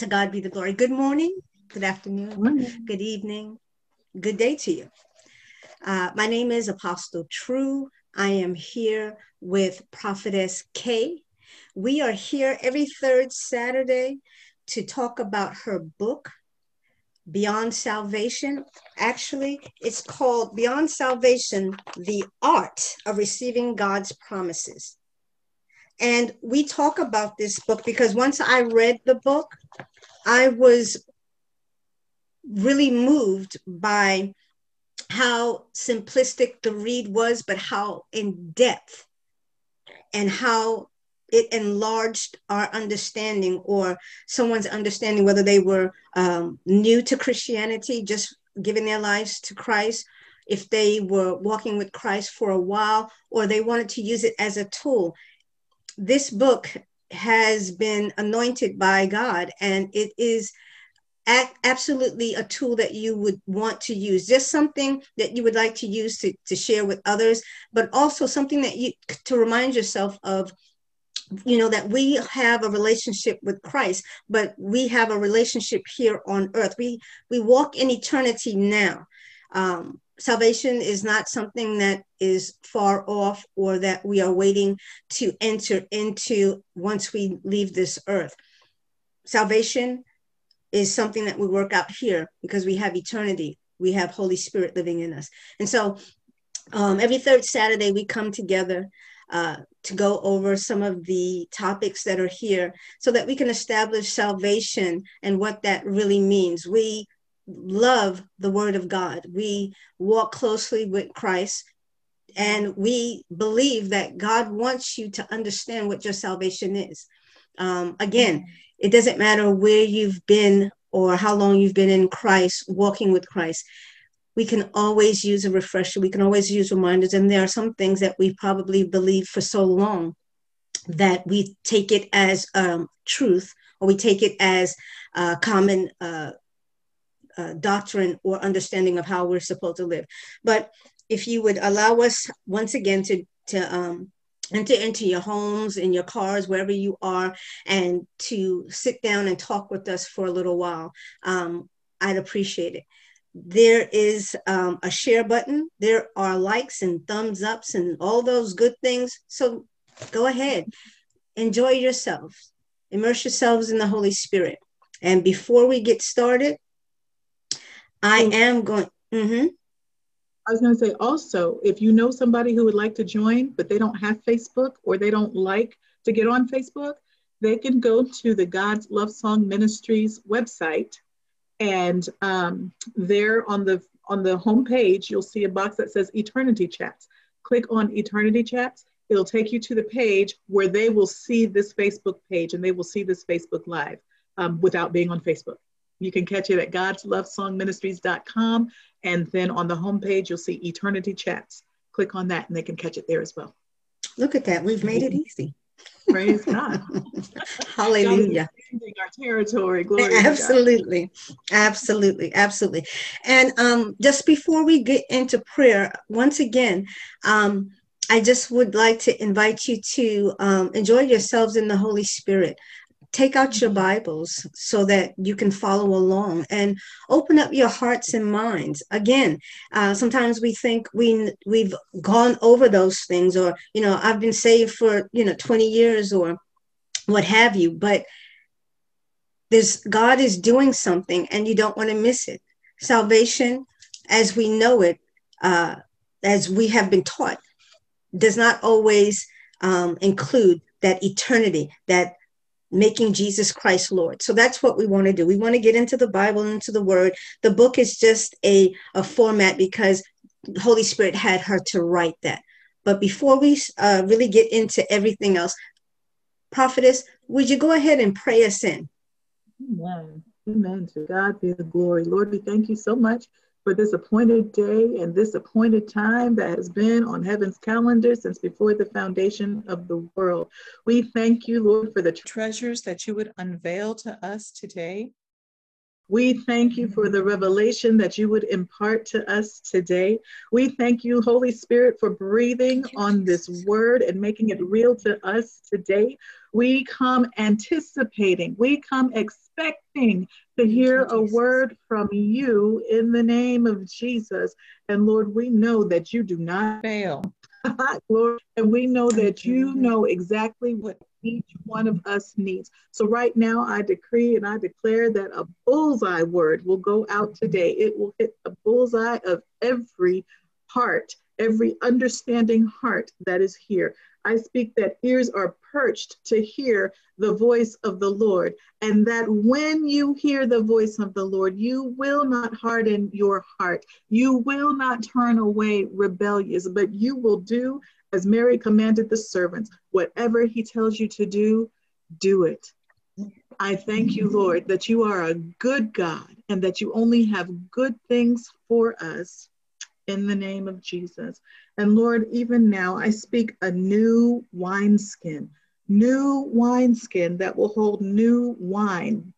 To God be the glory. Good morning, good afternoon, morning. good evening, good day to you. Uh, my name is Apostle True. I am here with Prophetess Kay. We are here every third Saturday to talk about her book, Beyond Salvation. Actually, it's called Beyond Salvation The Art of Receiving God's Promises. And we talk about this book because once I read the book, I was really moved by how simplistic the read was, but how in depth and how it enlarged our understanding or someone's understanding, whether they were um, new to Christianity, just giving their lives to Christ, if they were walking with Christ for a while, or they wanted to use it as a tool. This book has been anointed by God and it is absolutely a tool that you would want to use just something that you would like to use to, to share with others but also something that you to remind yourself of you know that we have a relationship with christ but we have a relationship here on earth. We we walk in eternity now. Um, salvation is not something that is far off or that we are waiting to enter into once we leave this earth. Salvation is something that we work out here because we have eternity. We have holy spirit living in us. And so um, every third saturday we come together uh, to go over some of the topics that are here so that we can establish salvation and what that really means. We love the Word of God, we walk closely with Christ, and we believe that God wants you to understand what your salvation is. Um, again, it doesn't matter where you've been or how long you've been in Christ, walking with Christ we can always use a refresher. We can always use reminders. And there are some things that we probably believe for so long that we take it as um, truth or we take it as uh, common uh, uh, doctrine or understanding of how we're supposed to live. But if you would allow us once again to, to um, enter into your homes, in your cars, wherever you are, and to sit down and talk with us for a little while, um, I'd appreciate it there is um, a share button. There are likes and thumbs ups and all those good things. So go ahead, enjoy yourselves, immerse yourselves in the Holy Spirit. And before we get started, I am going. Mm-hmm. I was going to say also, if you know somebody who would like to join, but they don't have Facebook or they don't like to get on Facebook, they can go to the God's Love Song Ministries website and um, there on the on the home page, you'll see a box that says Eternity Chats. Click on Eternity Chats. It'll take you to the page where they will see this Facebook page and they will see this Facebook Live um, without being on Facebook. You can catch it at godslovesongministries.com. And then on the home page, you'll see Eternity Chats. Click on that and they can catch it there as well. Look at that. We've made it easy. Praise God. Hallelujah. Our territory. Glory absolutely. Absolutely. Absolutely. And um, just before we get into prayer, once again, um, I just would like to invite you to um, enjoy yourselves in the Holy Spirit take out your Bibles so that you can follow along and open up your hearts and minds. Again, uh, sometimes we think we we've gone over those things, or you know, I've been saved for you know 20 years or what have you, but there's God is doing something, and you don't want to miss it. Salvation, as we know it, uh, as we have been taught, does not always um, include that eternity, that making Jesus Christ Lord. So that's what we want to do. We want to get into the Bible, into the Word. The book is just a, a format because Holy Spirit had her to write that. But before we uh, really get into everything else, Prophetess, would you go ahead and pray us in? Amen. Amen. To God be the glory. Lord, we thank you so much for this appointed day and this appointed time that has been on heaven's calendar since before the foundation of the world. We thank you, Lord, for the treasures that you would unveil to us today. We thank you for the revelation that you would impart to us today. We thank you, Holy Spirit, for breathing on this word and making it real to us today. We come anticipating, we come expecting to hear a word from you in the name of Jesus. And Lord, we know that you do not fail. Lord, and we know that you know exactly what each one of us needs. So, right now, I decree and I declare that a bullseye word will go out today. It will hit the bullseye of every heart, every understanding heart that is here. I speak that ears are perched to hear the voice of the Lord, and that when you hear the voice of the Lord, you will not harden your heart. You will not turn away rebellious, but you will do as Mary commanded the servants, whatever he tells you to do, do it. I thank you, Lord, that you are a good God and that you only have good things for us in the name of Jesus. And Lord, even now I speak a new wineskin, new wineskin that will hold new wine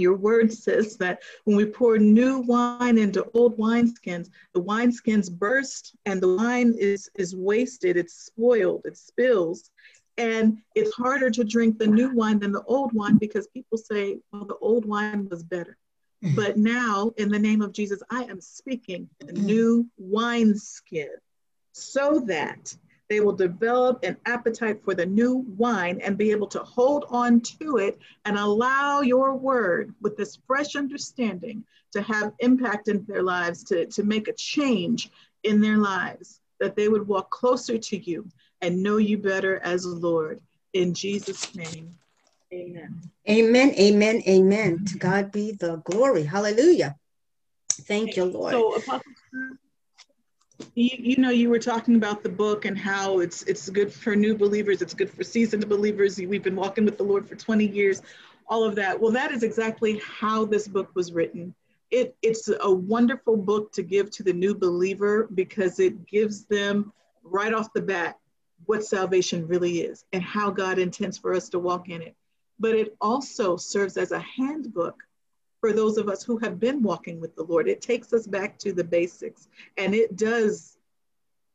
your word says that when we pour new wine into old wineskins, the wineskins burst and the wine is, is wasted, it's spoiled, it spills. And it's harder to drink the new wine than the old wine because people say, well, the old wine was better. Mm-hmm. But now, in the name of Jesus, I am speaking a mm-hmm. new wineskin so that they will develop an appetite for the new wine and be able to hold on to it and allow your word with this fresh understanding to have impact in their lives, to, to make a change in their lives, that they would walk closer to you and know you better as a Lord. In Jesus' name, amen. Amen, amen, amen. To God be the glory. Hallelujah. Thank you, Lord. So, Apostle you, you know you were talking about the book and how it's it's good for new believers it's good for seasoned believers. We've been walking with the lord for 20 years all of that. Well that is exactly how this book was written. It it's a wonderful book to give to the new believer because it gives them right off the bat what salvation really is and how god intends for us to walk in it. But it also serves as a handbook for those of us who have been walking with the Lord. It takes us back to the basics and it does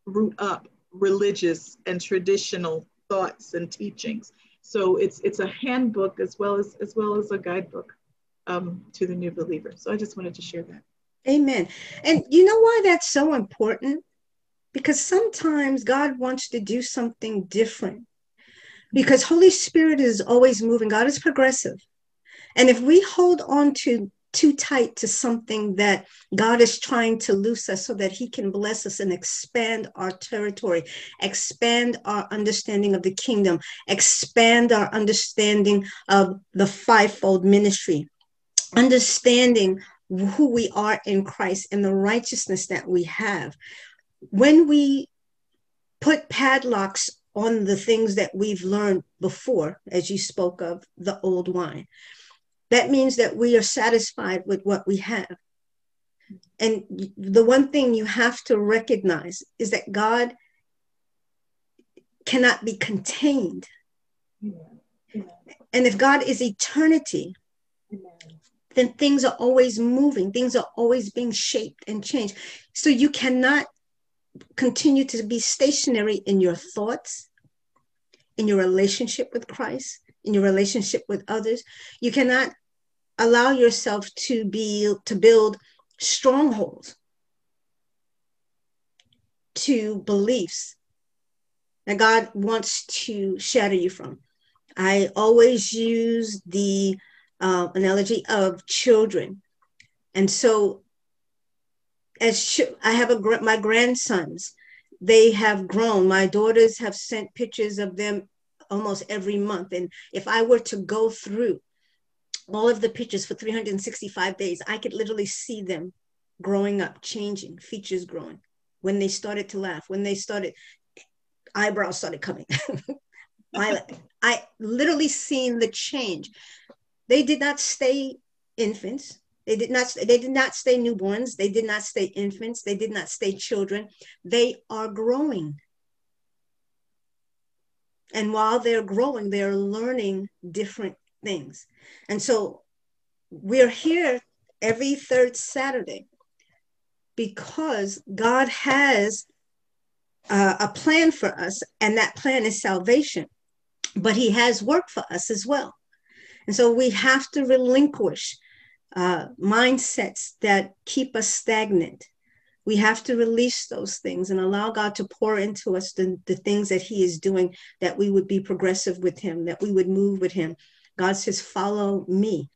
root up religious and traditional thoughts and teachings. So it's it's a handbook as well as as well as a guidebook um, to the new believer. So I just wanted to share that. Amen. And you know why that's so important? Because sometimes God wants to do something different. Because Holy Spirit is always moving. God is progressive. And if we hold on to too tight to something that God is trying to loose us so that He can bless us and expand our territory, expand our understanding of the kingdom, expand our understanding of the fivefold ministry, understanding who we are in Christ and the righteousness that we have. When we put padlocks on the things that we've learned before, as you spoke of the old wine, that means that we are satisfied with what we have. And the one thing you have to recognize is that God cannot be contained. And if God is eternity, then things are always moving, things are always being shaped and changed. So you cannot continue to be stationary in your thoughts, in your relationship with Christ, in your relationship with others. You cannot allow yourself to be to build strongholds to beliefs that God wants to shatter you from. I always use the uh, analogy of children. And so, as ch- I have a my grandsons, they have grown. My daughters have sent pictures of them almost every month. And if I were to go through all of the pictures for 365 days, I could literally see them growing up, changing, features growing. When they started to laugh, when they started, eyebrows started coming. I, I literally seen the change. They did not stay infants. They did not. They did not stay newborns. They did not stay infants. They did not stay children. They are growing. And while they're growing, they're learning different things. And so we're here every third Saturday because God has uh, a plan for us, and that plan is salvation. But He has work for us as well. And so we have to relinquish uh, mindsets that keep us stagnant. We have to release those things and allow God to pour into us the, the things that He is doing, that we would be progressive with Him, that we would move with Him. God says, Follow me.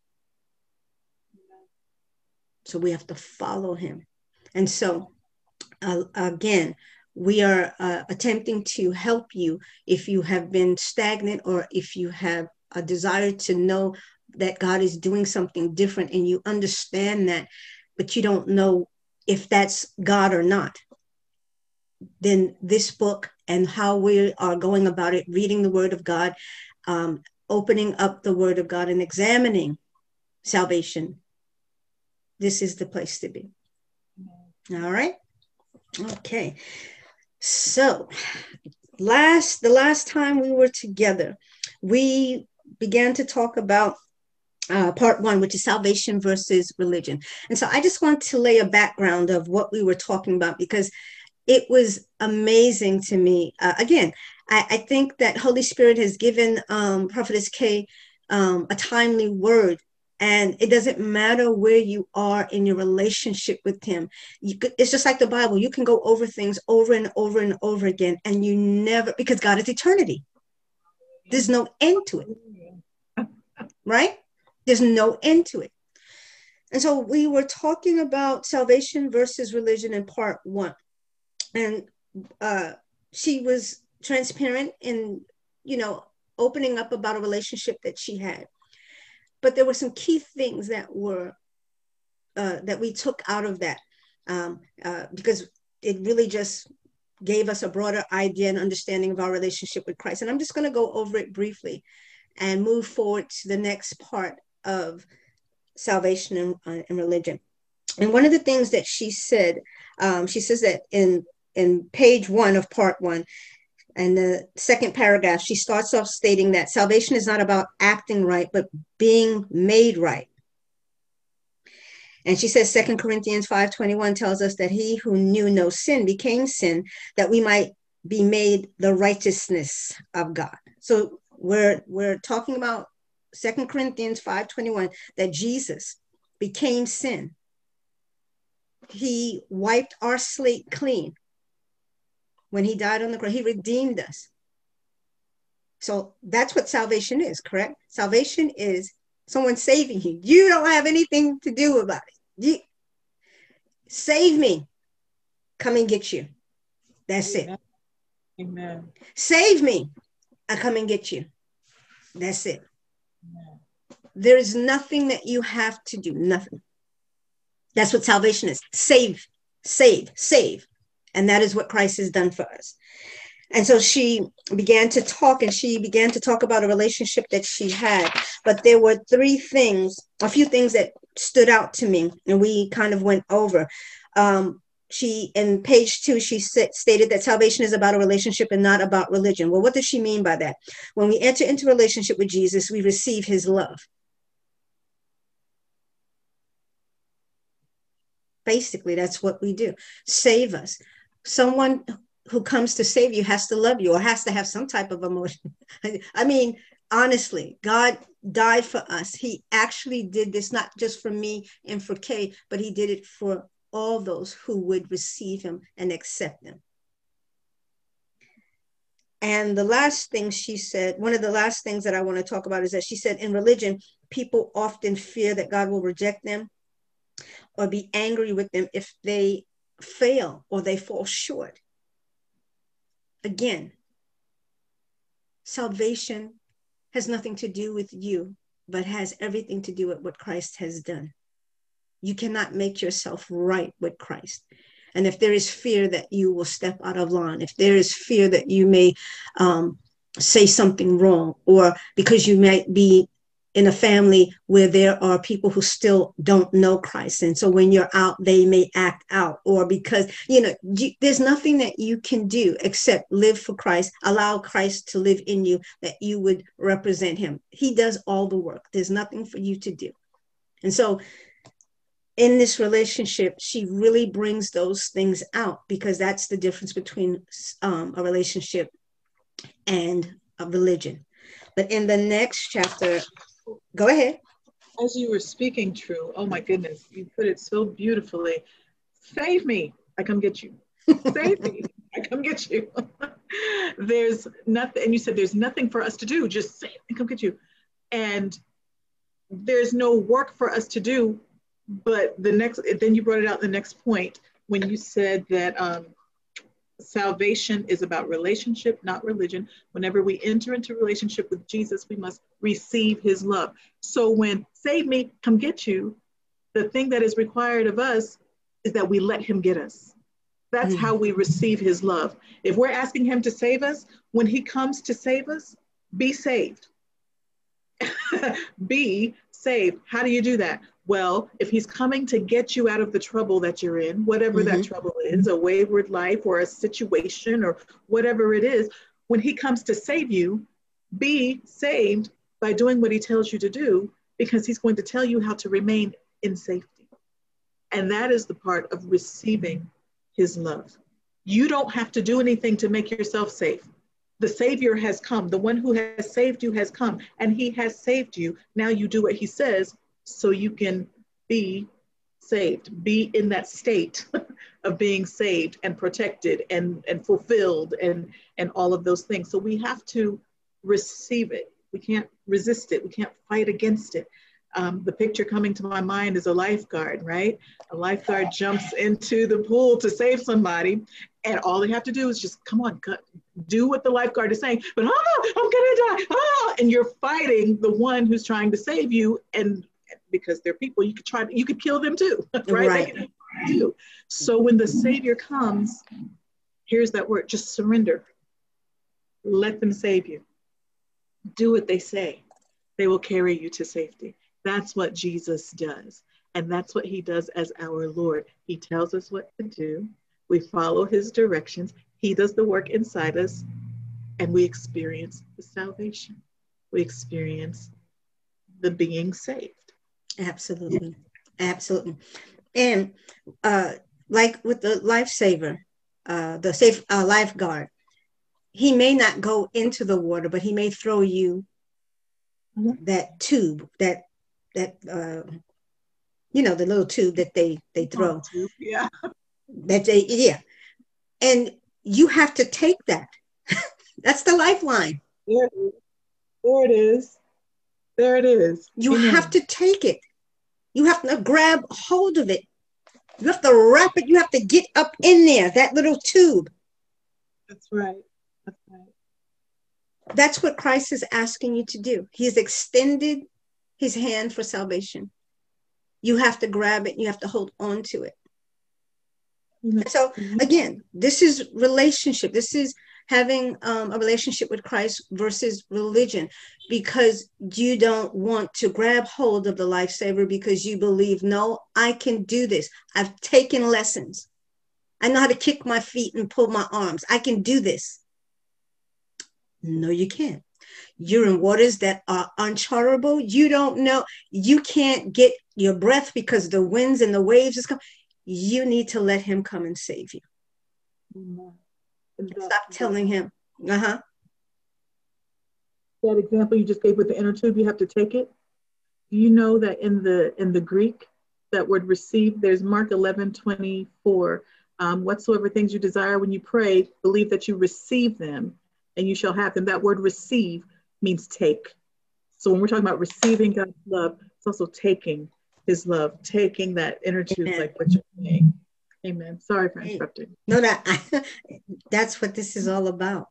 So we have to follow Him. And so, uh, again, we are uh, attempting to help you if you have been stagnant or if you have a desire to know that God is doing something different and you understand that, but you don't know if that's God or not. Then this book and how we are going about it, reading the Word of God, um, opening up the Word of God and examining salvation, this is the place to be. All right. Okay. So, last the last time we were together, we began to talk about uh, part one, which is salvation versus religion. And so I just want to lay a background of what we were talking about because it was amazing to me. Uh, again, I, I, think that Holy Spirit has given um, Prophetess Kay um, a timely word and it doesn't matter where you are in your relationship with him. Could, it's just like the bible. You can go over things over and over and over again and you never because god is eternity. There's no end to it. Right there's no end to it. And so we were talking about salvation versus religion in part one. And uh, she was transparent in you know opening up about a relationship that she had. But there were some key things that were uh, that we took out of that um, uh, because it really just gave us a broader idea and understanding of our relationship with Christ. And I'm just going to go over it briefly and move forward to the next part of salvation and, uh, and religion. And one of the things that she said, um, she says that in in page one of part one, and the second paragraph, she starts off stating that salvation is not about acting right, but being made right. And she says Second Corinthians 5:21 tells us that he who knew no sin became sin that we might be made the righteousness of God. So we're we're talking about Second Corinthians 5:21 that Jesus became sin. He wiped our slate clean when he died on the cross. He redeemed us. So that's what salvation is, correct? Salvation is someone saving you. You don't have anything to do about it. You, save me. Come and get you. That's Amen. it. Amen. Save me. I come and get you. That's it. There is nothing that you have to do. Nothing. That's what salvation is. Save, save, save. And that is what Christ has done for us. And so she began to talk and she began to talk about a relationship that she had. But there were three things, a few things that stood out to me, and we kind of went over. Um, she, in page two, she stated that salvation is about a relationship and not about religion. Well, what does she mean by that? When we enter into relationship with Jesus, we receive his love. Basically, that's what we do. Save us someone who comes to save you has to love you or has to have some type of emotion. I mean, honestly, God died for us. He actually did this not just for me and for Kay, but he did it for all those who would receive him and accept him. And the last thing she said, one of the last things that I want to talk about is that she said in religion, people often fear that God will reject them or be angry with them if they fail or they fall short. Again, salvation has nothing to do with you, but has everything to do with what Christ has done. You cannot make yourself right with Christ. And if there is fear that you will step out of line, if there is fear that you may um, say something wrong, or because you might be in a family where there are people who still don't know Christ. And so when you're out, they may act out, or because, you know, you, there's nothing that you can do except live for Christ, allow Christ to live in you, that you would represent him. He does all the work. There's nothing for you to do. And so in this relationship, she really brings those things out because that's the difference between um, a relationship and a religion. But in the next chapter, go ahead. As you were speaking, True, oh my goodness, you put it so beautifully. Save me, I come get you. Save me, I come get you. there's nothing, and you said there's nothing for us to do, just save me, come get you. And there's no work for us to do but the next then you brought it out the next point when you said that um, salvation is about relationship not religion. Whenever we enter into relationship with jesus we must receive his love. So when save me come get you the thing that is required of us is that we let him get us. That's mm-hmm. how we receive his love. If we're asking him to save us when he comes to save us be saved. Be saved. How do you do that well, if he's coming to get you out of the trouble that you're in, whatever mm-hmm. that trouble is, a wayward life or a situation or whatever it is, when he comes to save you, be saved by doing what he tells you to do because he's going to tell you how to remain in safety. And that is the part of receiving his love. You don't have to do anything to make yourself safe. The Savior has come. The one who has saved you has come, and he has saved you. Now you do what he says so you can be saved, be in that state of being saved and protected and, and fulfilled and, and all of those things. So we have to receive it. We can't resist it. We can't fight against it. Um, the picture coming to my mind is a lifeguard, right? A lifeguard jumps into the pool to save somebody, and all they have to do is just come on, do what the lifeguard is saying. But oh, I'm gonna die! Oh, and you're fighting the one who's trying to save you, and because they're people you could try you could kill them too right, right. Too. so when the savior comes here's that word just surrender. Let them save you. Do what they say. They will carry you to safety. That's what jesus does and that's what he does as our lord. He tells us what to do. We follow his directions. He does the work inside us and we experience the salvation. We experience the being saved Absolutely. Absolutely. And uh, like with the lifesaver, uh, the safe uh, lifeguard, he may not go into the water, but he may throw you mm-hmm. that tube, that that uh, you know, the little tube that they they throw. Yeah. That they yeah, and you have to take that. That's the lifeline. There, it is. there it is. There it is. You Amen. have to take it. You have to grab hold of it. You have to wrap it. You have to get up in there, that little tube. That's right. That's right. That's what Christ is asking you to do. He has extended his hand for salvation. You have to grab it. You have to hold on to it. Mm-hmm. So again, this is relationship. This is having um, a relationship with Christ versus religion because you don't want to grab hold of the lifesaver because you believe, no, I can do this. I've taken lessons. I know how to kick my feet and pull my arms. I can do this. No, you can't. You're in waters that are unchartable. You don't know. You can't get your breath because the winds and the waves is coming. You need to let him come and save you. Stop telling him. Uh huh. That example you just gave with the inner tube, you have to take it. Do you know that in the in the Greek, that word receive, there's Mark 11, 24. Um, whatsoever things you desire when you pray, believe that you receive them and you shall have them. That word receive means take. So when we're talking about receiving God's love, it's also taking his love, taking that inner tube, like what you're saying. Amen. Sorry for interrupting. No, that that's what this is all about.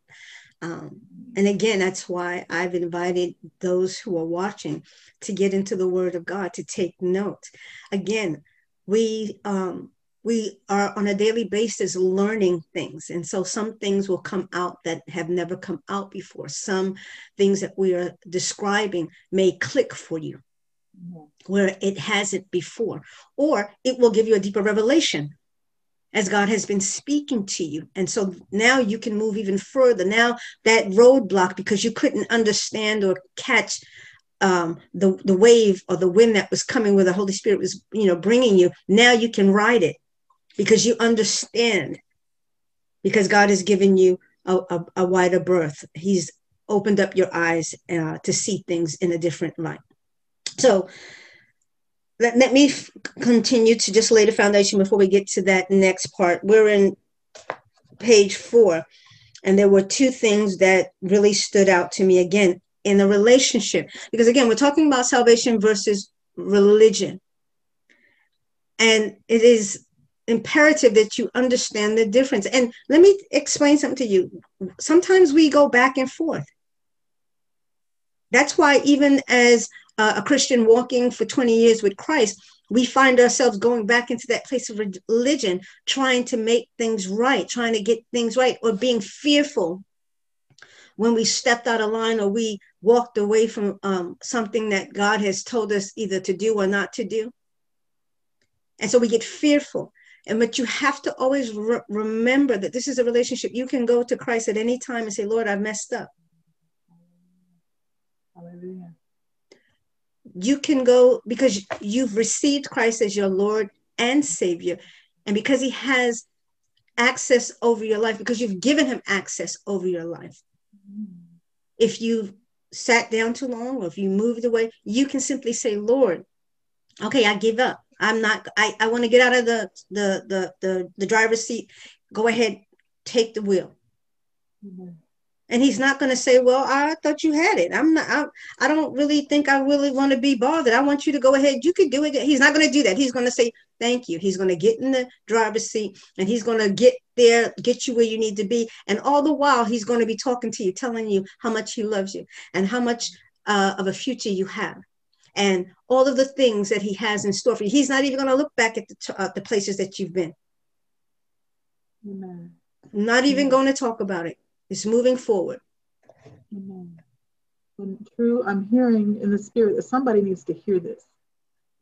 Um, and again, that's why I've invited those who are watching to get into the Word of God to take note. Again, we um, we are on a daily basis learning things, and so some things will come out that have never come out before. Some things that we are describing may click for you where it hasn't before, or it will give you a deeper revelation as God has been speaking to you. And so now you can move even further. Now that roadblock, because you couldn't understand or catch um, the the wave or the wind that was coming where the Holy Spirit was, you know, bringing you. Now you can ride it because you understand. Because God has given you a, a, a wider berth. He's opened up your eyes uh, to see things in a different light. So let, let me f- continue to just lay the foundation before we get to that next part. We're in page four, and there were two things that really stood out to me again in the relationship. Because again, we're talking about salvation versus religion. And it is imperative that you understand the difference. And let me explain something to you. Sometimes we go back and forth. That's why, even as a Christian walking for 20 years with Christ, we find ourselves going back into that place of religion, trying to make things right, trying to get things right, or being fearful when we stepped out of line or we walked away from um, something that God has told us either to do or not to do. And so we get fearful. And but you have to always re- remember that this is a relationship. You can go to Christ at any time and say, Lord, I've messed up. Hallelujah. You can go because you've received Christ as your Lord and Savior. And because He has access over your life, because you've given Him access over your life, if you've sat down too long or if you moved away, you can simply say, Lord, okay, I give up. I'm not, I, I want to get out of the, the, the, the, the driver's seat. Go ahead, take the wheel. Mm-hmm. And he's not going to say, well, I thought you had it. I'm not, I, I don't really think I really want to be bothered. I want you to go ahead. You could do it. He's not going to do that. He's going to say, thank you. He's going to get in the driver's seat and he's going to get there, get you where you need to be. And all the while, he's going to be talking to you, telling you how much he loves you and how much uh, of a future you have and all of the things that he has in store for you. He's not even going to look back at the, uh, the places that you've been. Amen. Not even Amen. going to talk about it. It's moving forward. Amen. And true, I'm hearing in the spirit that somebody needs to hear this.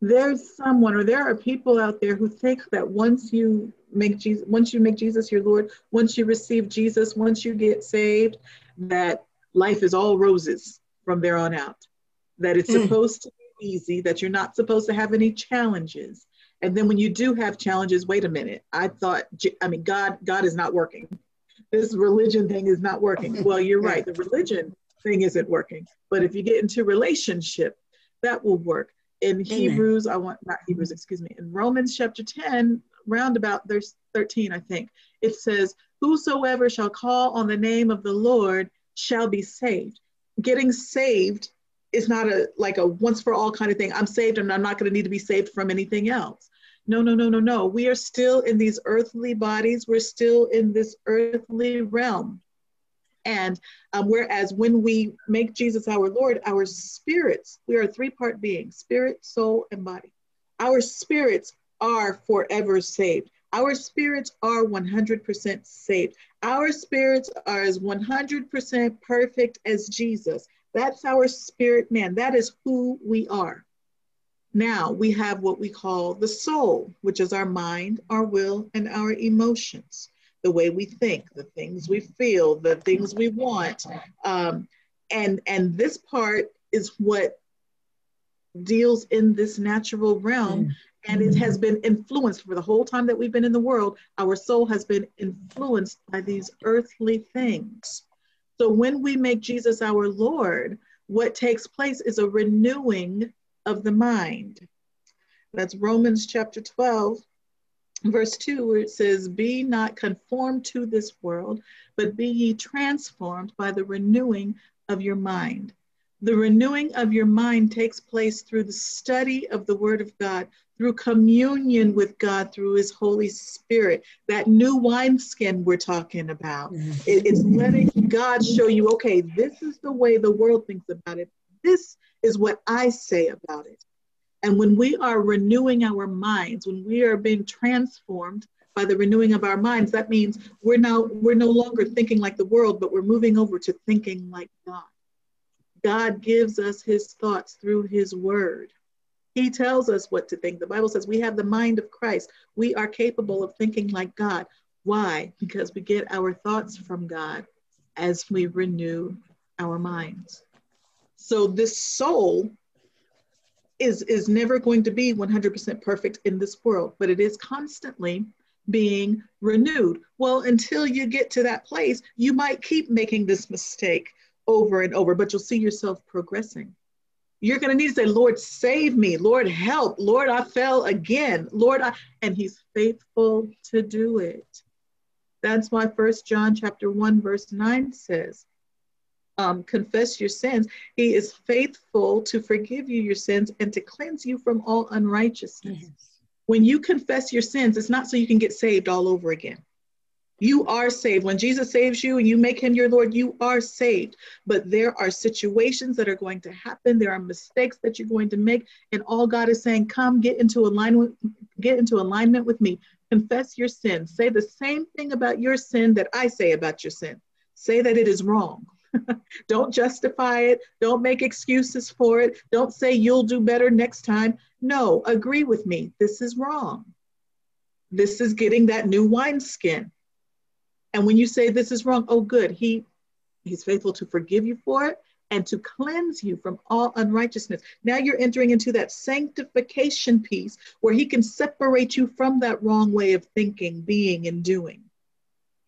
There's someone, or there are people out there who think that once you make Jesus, once you make Jesus your Lord, once you receive Jesus, once you get saved, that life is all roses from there on out. That it's mm. supposed to be easy, that you're not supposed to have any challenges. And then when you do have challenges, wait a minute. I thought, I mean, God, God is not working this religion thing is not working. Well, you're right. The religion thing isn't working. But if you get into relationship, that will work. In Amen. Hebrews, I want not Hebrews, excuse me. In Romans chapter 10, roundabout there's 13, I think, it says, Whosoever shall call on the name of the Lord shall be saved. Getting saved is not a like a once for all kind of thing. I'm saved and I'm not going to need to be saved from anything else. No, no, no, no, no. We are still in these earthly bodies. We're still in this earthly realm. And um, whereas when we make Jesus our Lord, our spirits, we are a three part being spirit, soul, and body. Our spirits are forever saved. Our spirits are 100% saved. Our spirits are as 100% perfect as Jesus. That's our spirit man. That is who we are. Now we have what we call the soul, which is our mind, our will, and our emotions, the way we think, the things we feel, the things we want. Um, and, and this part is what deals in this natural realm. Mm. And it has been influenced for the whole time that we've been in the world. Our soul has been influenced by these earthly things. So when we make Jesus our Lord, what takes place is a renewing of the mind. That's Romans chapter 12, verse 2, where it says, Be not conformed to this world, but be ye transformed by the renewing of your mind. The renewing of your mind takes place through the study of the Word of God, through communion with God, through His Holy Spirit. That new wineskin we're talking about. It, it's letting God show you, okay, this is the way the world thinks about it. This is what I say about it. And when we are renewing our minds, when we are being transformed by the renewing of our minds, that means we're now we're no longer thinking like the world, but we're moving over to thinking like God. God gives us his thoughts through his word. He tells us what to think. The Bible says we have the mind of Christ. We are capable of thinking like God. Why? Because we get our thoughts from God as we renew our minds. So this soul is is never going to be 100% perfect in this world, but it is constantly being renewed. Well, until you get to that place, you might keep making this mistake over and over, but you'll see yourself progressing. You're going to need to say, Lord, save me. Lord, help. Lord, I fell again. Lord, I, and he's faithful to do it. That's why First John chapter 1, verse 9 says, um, confess your sins. He is faithful to forgive you your sins and to cleanse you from all unrighteousness. Yes. When you confess your sins, it's not so you can get saved all over again. You are saved. When Jesus saves you and you make him your Lord, you are saved. But there are situations that are going to happen. There are mistakes that you're going to make. And all God is saying, come get into alignment, get into alignment with me. Confess your sin. Say the same thing about your sin that I say about your sin. Say that it is wrong. Don't justify it. Don't make excuses for it. Don't say you'll do better next time. No, agree with me. This is wrong. This is getting that new wineskin. And when you say this is wrong, oh, good, he, he's faithful to forgive you for it and to cleanse you from all unrighteousness. Now you're entering into that sanctification piece where he can separate you from that wrong way of thinking, being, and doing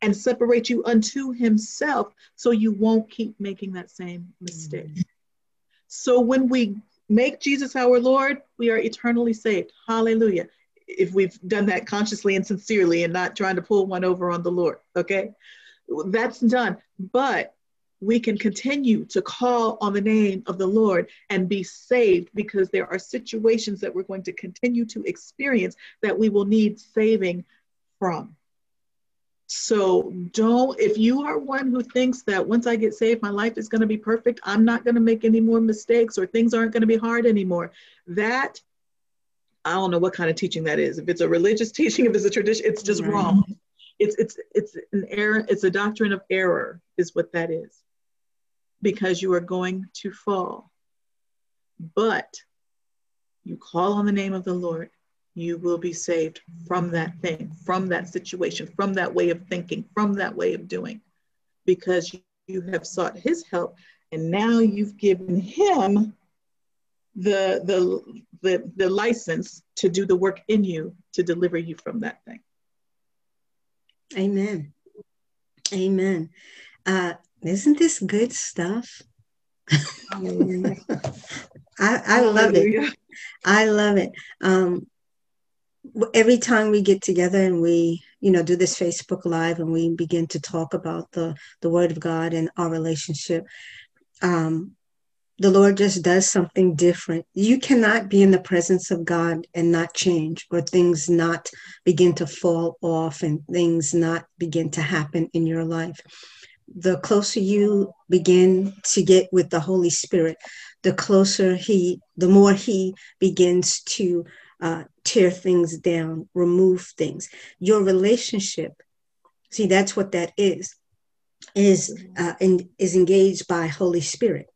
and separate you unto himself so you won't keep making that same mistake. Mm-hmm. So when we make Jesus our Lord, we are eternally saved. Hallelujah if we've done that consciously and sincerely and not trying to pull one over on the Lord. Okay. That's done. But we can continue to call on the name of the Lord and be saved because there are situations that we're going to continue to experience that we will need saving from. So don't, if you are one who thinks that once I get saved, my life is going to be perfect, I'm not going to make any more mistakes or things aren't going to be hard anymore, that I don't know what kind of teaching that is. If it's a religious teaching, if it's a tradition, it's just right. wrong. It's it's it's an error. It's a doctrine of error, is what that is, because you are going to fall. But you call on the name of the Lord, you will be saved from that thing, from that situation, from that way of thinking, from that way of doing, because you have sought His help, and now you've given Him the the the, the license to do the work in you to deliver you from that thing. Amen. Amen. Uh, isn't this good stuff? I, I love it. I love it. Um, every time we get together and we, you know, do this Facebook Live and we begin to talk about the the Word of God and our relationship, um, the Lord just does something different. You cannot be in the presence of God and not change, or things not begin to fall off and things not begin to happen in your life. The closer you begin to get with the Holy Spirit, the closer He, the more He begins to uh, tear things down, remove things. Your relationship, see, that's what that is, is uh, in, is engaged by Holy Spirit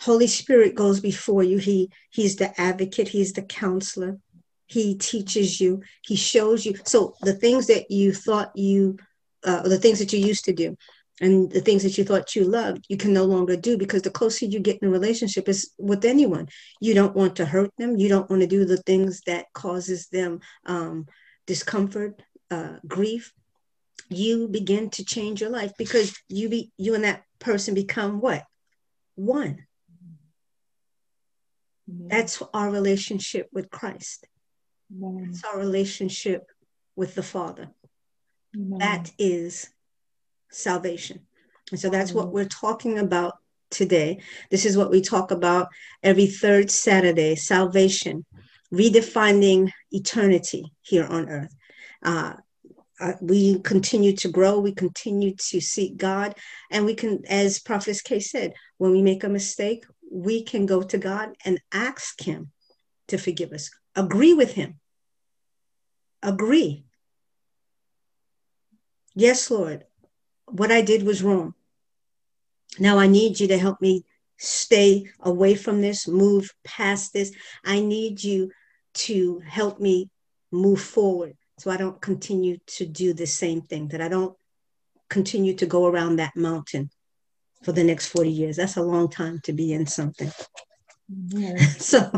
Holy Spirit goes before you. He he's the advocate, he's the counselor. He teaches you, he shows you. So the things that you thought you uh, the things that you used to do and the things that you thought you loved, you can no longer do because the closer you get in a relationship is with anyone. You don't want to hurt them. You don't want to do the things that causes them um, discomfort, uh, grief. You begin to change your life because you be you and that person become what one. That's our relationship with Christ. Amen. That's our relationship with the Father. Amen. That is salvation. And so that's what we're talking about today. This is what we talk about every third Saturday salvation, redefining eternity here on earth. Uh, uh, we continue to grow, we continue to seek God, and we can, as Prophetess Kay said, when we make a mistake, we can go to God and ask Him to forgive us. Agree with Him. Agree. Yes, Lord, what I did was wrong. Now I need you to help me stay away from this, move past this. I need you to help me move forward so I don't continue to do the same thing, that I don't continue to go around that mountain for the next 40 years. That's a long time to be in something. so,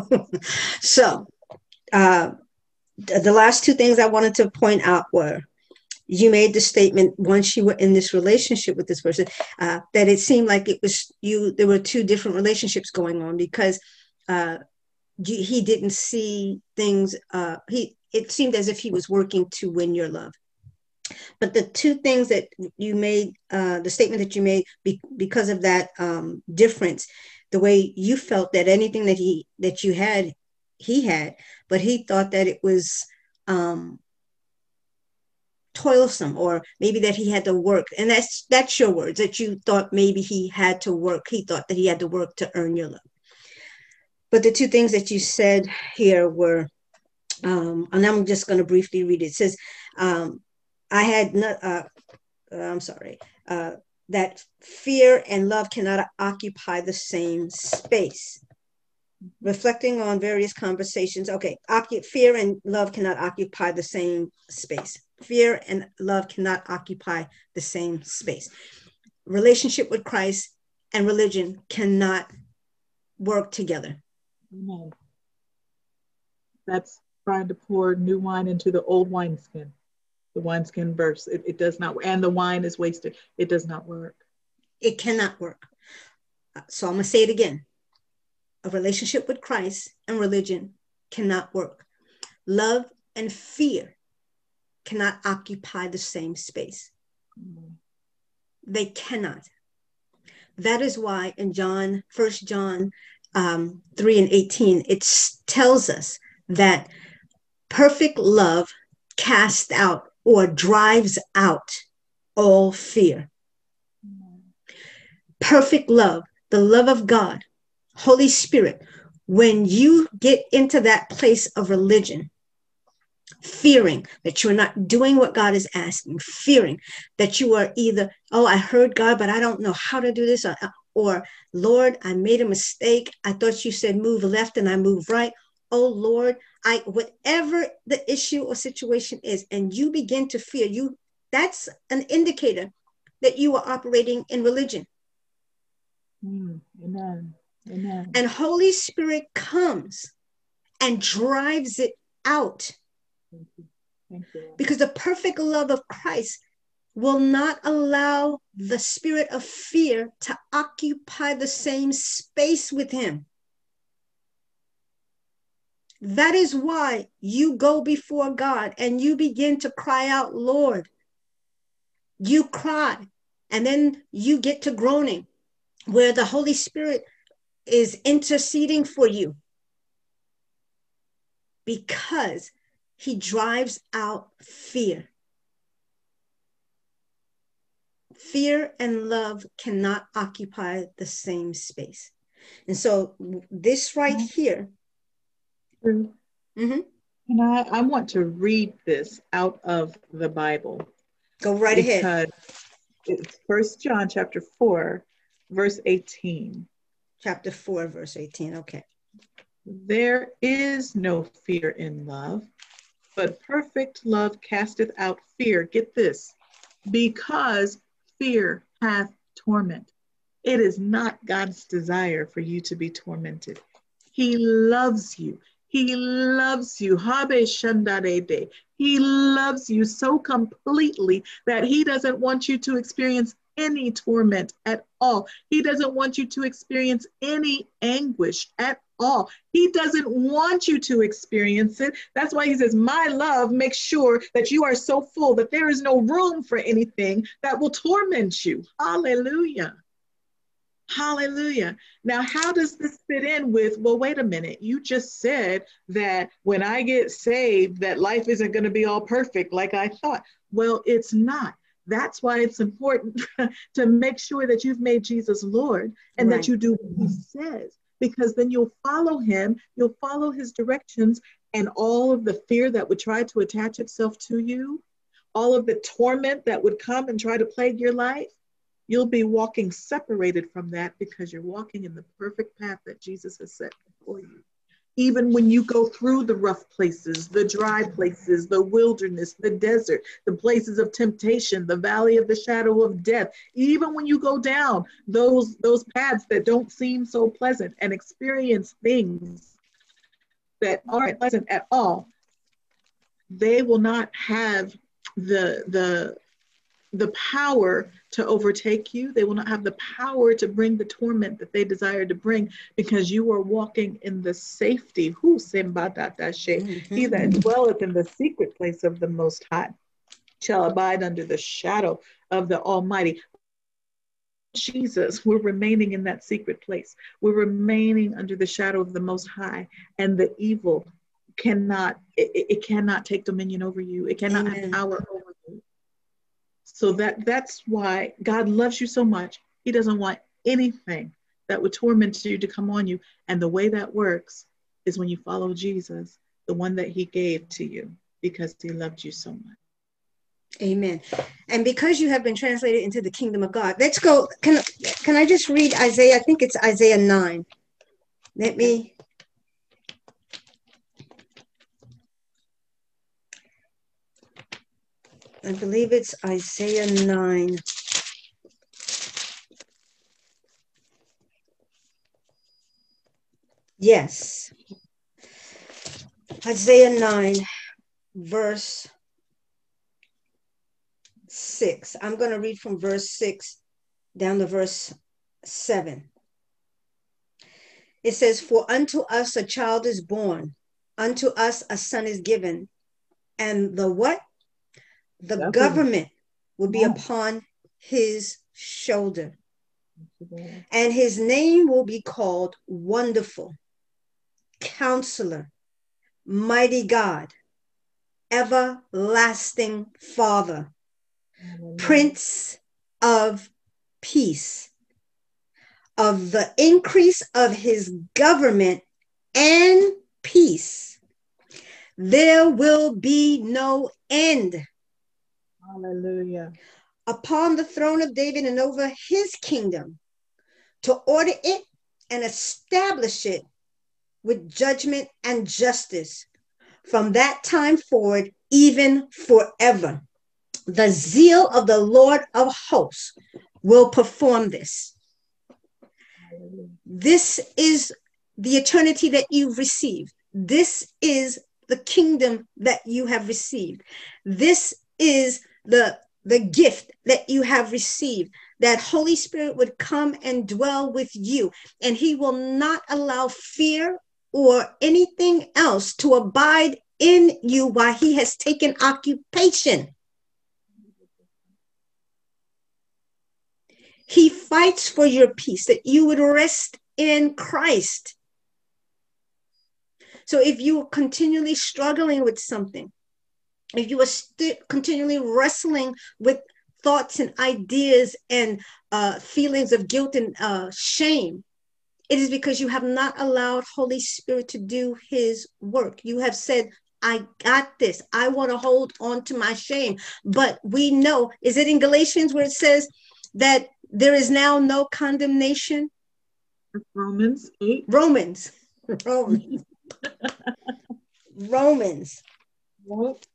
so uh, the last two things I wanted to point out were you made the statement once you were in this relationship with this person uh, that it seemed like it was you there were two different relationships going on because uh, he didn't see things uh, he it seemed as if he was working to win your love. But the two things that you made uh, the statement that you made be, because of that um, difference the way you felt that anything that he that you had he had but he thought that it was um, toilsome or maybe that he had to work. And that's that's your words that you thought maybe he had to work. He thought that he had to work to earn your love. But the two things that you said here were um, and i'm just going to briefly read it, it says um, i had not uh, i'm sorry uh, that fear and love cannot occupy the same space. Reflecting on various conversations okay fear and love cannot occupy the same space fear and love cannot occupy the same space. Relationship with Christ and religion cannot work together. Amen. That's trying to pour new wine into the old wineskin. The wineskin bursts. It, it does not, and the wine is wasted. It does not work. It cannot work. Uh, so I'm going to say it again. A relationship with Christ and religion cannot work. Love and fear cannot occupy the same space. Mm-hmm. They cannot. That is why in John, First John um, 3 and 18, it tells us that perfect love casts out or drives out all fear. Perfect love, the love of God, Holy Spirit, when you get into that place of religion, fearing that you're not doing what God is asking, fearing that you are either, oh, I heard God, but I don't know how to do this, or, or Lord, I made a mistake. I thought you said move left and I move right. Oh Lord, I whatever the issue or situation is, and you begin to fear, you that's an indicator that you are operating in religion. Mm, amen. Amen. And Holy Spirit comes and drives it out Because the perfect love of Christ will not allow the spirit of fear to occupy the same space with him. That is why you go before God and you begin to cry out, Lord. You cry, and then you get to groaning, where the Holy Spirit is interceding for you. Because he drives out fear. Fear and love cannot occupy the same space. And so, this right here. Mm-hmm. And I, I want to read this out of the Bible. Go right ahead. It's First John chapter 4, verse 18. Chapter 4, verse 18. Okay. There is no fear in love, but perfect love casteth out fear. Get this, because fear hath torment. It is not God's desire for you to be tormented. He loves you. He loves you. He loves you so completely that he doesn't want you to experience any torment at all. He doesn't want you to experience any anguish at all. He doesn't want you to experience it. That's why he says, My love makes sure that you are so full that there is no room for anything that will torment you. Hallelujah. Hallelujah. Now, how does this fit in with, well, wait a minute, you just said that when I get saved, that life isn't going to be all perfect like I thought. Well, it's not. That's why it's important to make sure that you've made Jesus Lord and right. that you do what he says because then you'll follow him, you'll follow his directions, and all of the fear that would try to attach itself to you, all of the torment that would come and try to plague your life, you'll be walking separated from that because you're walking in the perfect path that Jesus has set before you. Even when you go through the rough places, the dry places, the wilderness, the desert, the places of temptation, the valley of the shadow of death, even when you go down those those paths that don't seem so pleasant and experience things that aren't pleasant at all, they will not have the the the power to overtake you. They will not have the power to bring the torment that they desire to bring because you are walking in the safety. Who mm-hmm. He that dwelleth in the secret place of the Most High shall abide under the shadow of the Almighty. Jesus, we're remaining in that secret place. We're remaining under the shadow of the Most High, and the evil cannot it, it cannot take dominion over you. It cannot Amen. have power over so that that's why God loves you so much. He doesn't want anything that would torment you to come on you. And the way that works is when you follow Jesus, the one that he gave to you because he loved you so much. Amen. And because you have been translated into the kingdom of God, let's go. Can, can I just read Isaiah? I think it's Isaiah 9. Let me I believe it's Isaiah 9. Yes. Isaiah 9, verse 6. I'm going to read from verse 6 down to verse 7. It says, For unto us a child is born, unto us a son is given, and the what? The Definitely. government will be yeah. upon his shoulder. And his name will be called Wonderful, Counselor, Mighty God, Everlasting Father, Prince of Peace. Of the increase of his government and peace, there will be no end Hallelujah. Upon the throne of David and over his kingdom to order it and establish it with judgment and justice from that time forward, even forever. The zeal of the Lord of hosts will perform this. This is the eternity that you've received. This is the kingdom that you have received. This is the the gift that you have received that holy spirit would come and dwell with you and he will not allow fear or anything else to abide in you while he has taken occupation. He fights for your peace that you would rest in christ. So if you are continually struggling with something if you are st- continually wrestling with thoughts and ideas and uh, feelings of guilt and uh, shame, it is because you have not allowed Holy Spirit to do His work. You have said, I got this. I want to hold on to my shame. But we know, is it in Galatians where it says that there is now no condemnation? Romans 8. Romans. Romans. Romans.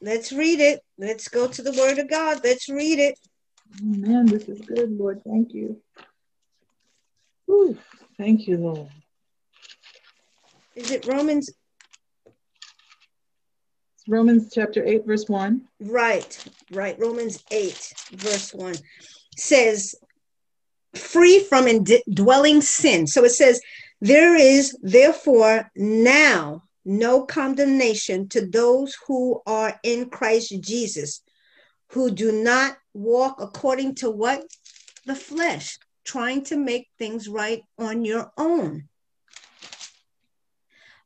Let's read it. Let's go to the word of God. Let's read it. Man, this is good, Lord. Thank you. Whew. Thank you, Lord. Is it Romans? It's Romans chapter 8, verse 1. Right, right. Romans 8, verse 1 says, free from indwelling sin. So it says, there is therefore now no condemnation to those who are in Christ Jesus, who do not walk according to what? The flesh, trying to make things right on your own.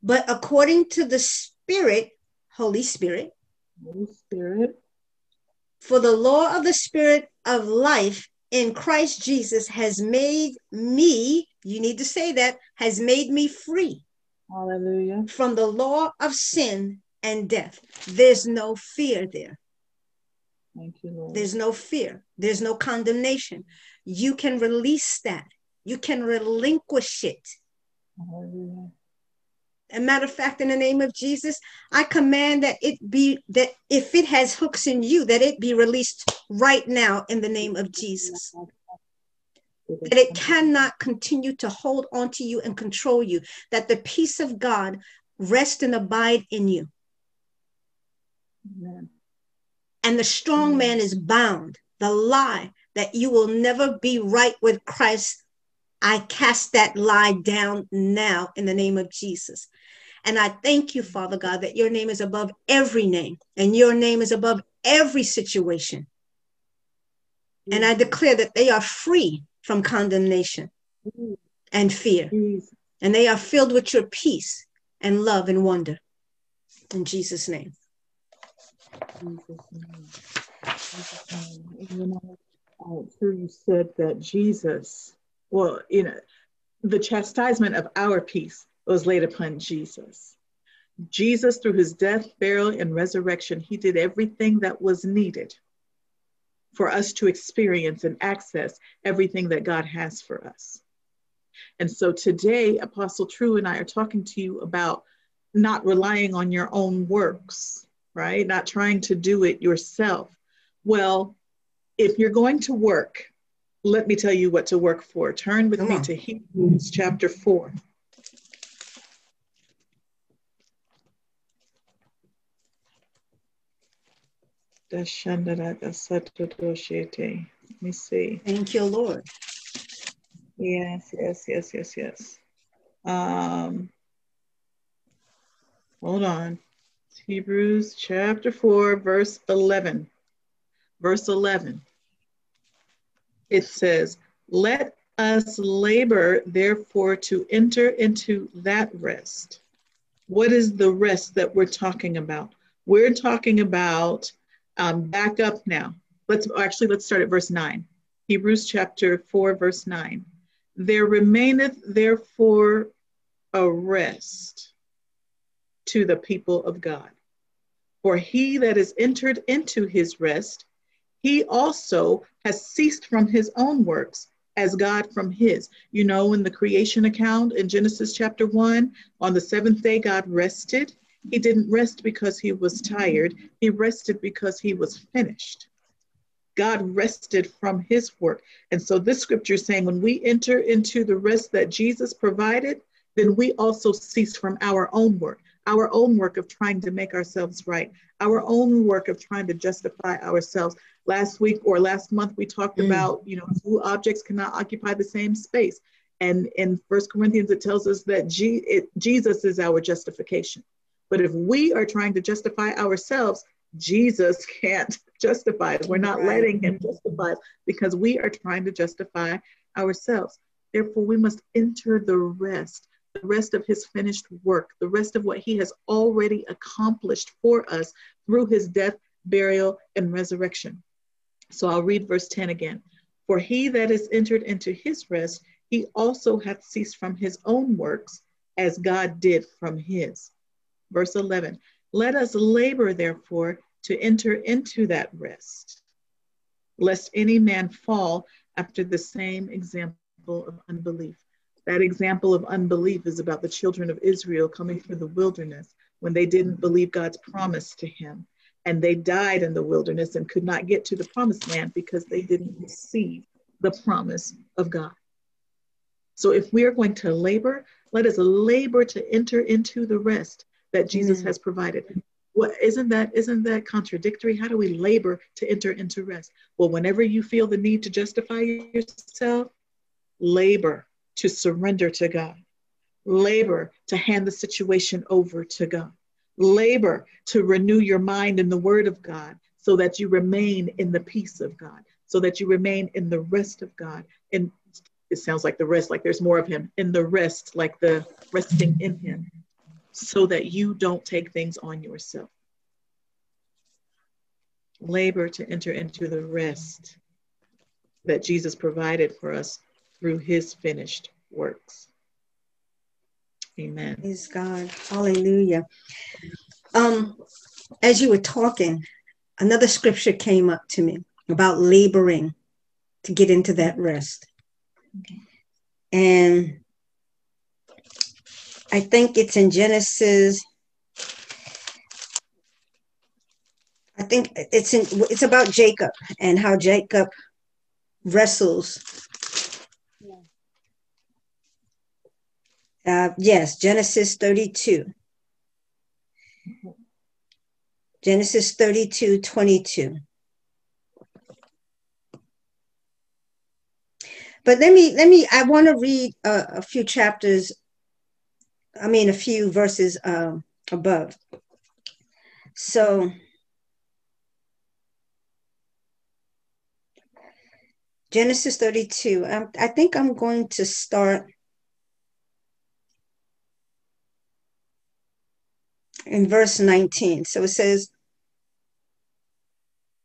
But according to the Spirit, Holy Spirit, Holy Spirit, for the law of the Spirit of life in Christ Jesus has made me, you need to say that, has made me free Hallelujah. From the law of sin and death. There's no fear there. Thank you, Lord. There's no fear. There's no condemnation. You can release that You can relinquish it. Hallelujah. A matter of fact, in the name of Jesus, I command that it be that if it has hooks in you, that it be released right now in the name of Jesus. That it cannot continue to hold on to you and control you, that the peace of God rest and abide in you. Amen. And the strong man is bound. The lie that you will never be right with Christ, I cast that lie down now in the name of Jesus. And I thank you, Father God, that your name is above every name and your name is above every situation. And I declare that they are free from condemnation mm. and fear. Mm. And they are filled with your peace and love and wonder. In Jesus' name. You know, uh, I'm sure you said that Jesus, well, you know, the chastisement of our peace was laid upon Jesus. Jesus, through his death, burial, and resurrection, he did everything that was needed for us to experience and access everything that God has for us. And so today, Apostle True and I are talking to you about not relying on your own works, right? Not trying to do it yourself. Well, if you're going to work, let me tell you what to work for. Turn with Come me on. to Hebrews chapter 4. Let me see. Thank you, Lord. Yes, yes, yes, yes, yes. Um, hold on. Hebrews chapter 4, verse 11. Verse 11. It says, Let us labor, therefore, to enter into that rest. What is the rest that we're talking about? We're talking about um, back up now. Let's actually let's start at verse 9. Hebrews chapter 4, verse 9. There remaineth therefore a rest to the people of God. For he that is entered into his rest, he also has ceased from his own works as God from his. You know, in the creation account in Genesis chapter 1, on the seventh day, God rested he didn't rest because he was tired, he rested because he was finished. God rested from his work. And so this scripture is saying when we enter into the rest that Jesus provided, then we also cease from our own work, our own work of trying to make ourselves right, our own work of trying to justify ourselves. Last week or last month, we talked mm. about, you know, two objects cannot occupy the same space. And in First Corinthians, it tells us that G- it, Jesus is our justification. But if we are trying to justify ourselves, Jesus can't justify us. We're not right. letting him justify us because we are trying to justify ourselves. Therefore, we must enter the rest, the rest of his finished work, the rest of what he has already accomplished for us through his death, burial, and resurrection. So I'll read verse 10 again. For he that is entered into his rest, he also hath ceased from his own works, as God did from his. Verse 11 Let us labor, therefore, to enter into that rest, lest any man fall after the same example of unbelief. That example of unbelief is about the children of Israel coming through the wilderness when they didn't believe God's promise to him. And they died in the wilderness and could not get to the promised land because they didn't receive the promise of God. So if we are going to labor, let us labor to enter into the rest that Jesus has provided. What isn't that isn't that contradictory? How do we labor to enter into rest? Well, whenever you feel the need to justify yourself, labor to surrender to God. Labor to hand the situation over to God. Labor to renew your mind in the word of God so that you remain in the peace of God, so that you remain in the rest of God. And it sounds like the rest, like there's more of Him, in the rest, like the resting in Him so that you don't take things on yourself. Labor to enter into the rest that Jesus provided for us through his finished works. Amen. Praise God. Hallelujah. Um, as you were talking, another scripture came up to me about laboring to get into that rest. Okay. And I think it's in Genesis. I think it's in it's about Jacob and how Jacob wrestles. Uh, yes, Genesis 32. Genesis 32, 22. But let me, let me, I want to read a, a, few chapters, I mean, a few verses um, above. So, Genesis 32, um, I think I'm going to start in verse 19. So it says,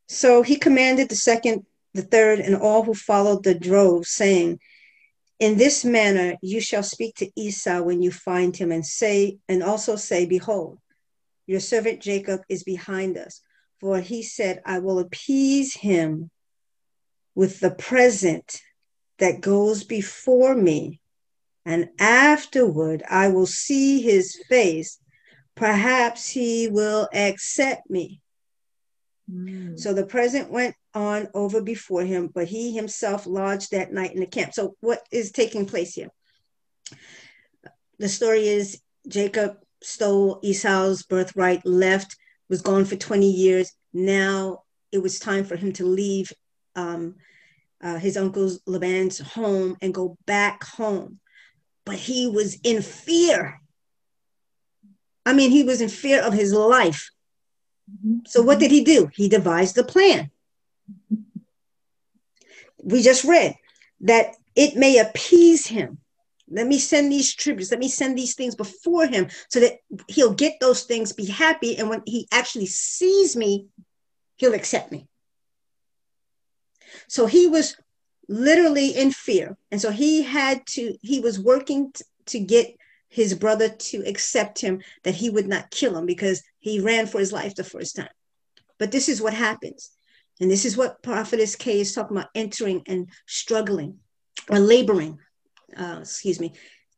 So he commanded the second, the third, and all who followed the drove, saying, In this manner you shall speak to Esau when you find him, and say, and also say, Behold, your servant Jacob is behind us. For he said, I will appease him with the present that goes before me, and afterward I will see his face perhaps he will accept me. Mm. So the president went on over before him, but he himself lodged that night in the camp. So, what is taking place here? The story is Jacob stole Esau's birthright, left, was gone for 20 years. Now it was time for him to leave um, uh, his uncle's Laban's home and go back home. But he was in fear I mean, he was in fear of his life. Mm-hmm. So what did he do? He devised a plan. We just read that it may appease him. Let me send these tributes. Let me send these things before him so that he'll get those things, be happy. And when he actually sees me, he'll accept me. So he was literally in fear. And so he had to, he was working t- to get his brother to accept him that he would not kill him because he ran for his life the first time. But this is what happens. And this is what Prophetess K is talking about entering and struggling or laboring, uh, excuse me,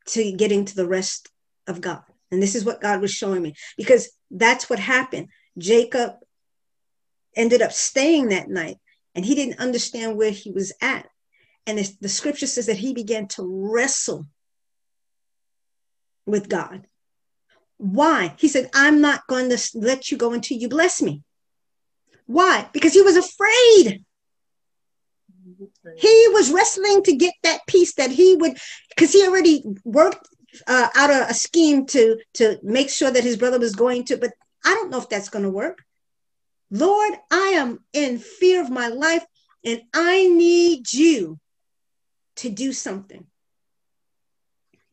to getting to the rest of God. And this is what God was showing me because that's what happened. Jacob ended up staying that night and he didn't understand where he was at. And the scripture says that he began to wrestle with God. Why? He said, I'm not going to let you go until you bless me. Why? Because he was afraid. He was wrestling to get that peace that he would, because he already worked uh, out a, a scheme to to make sure that his brother was going to. But I don't know if that's going to work. Lord, I am in fear of my life, and I need you to do something.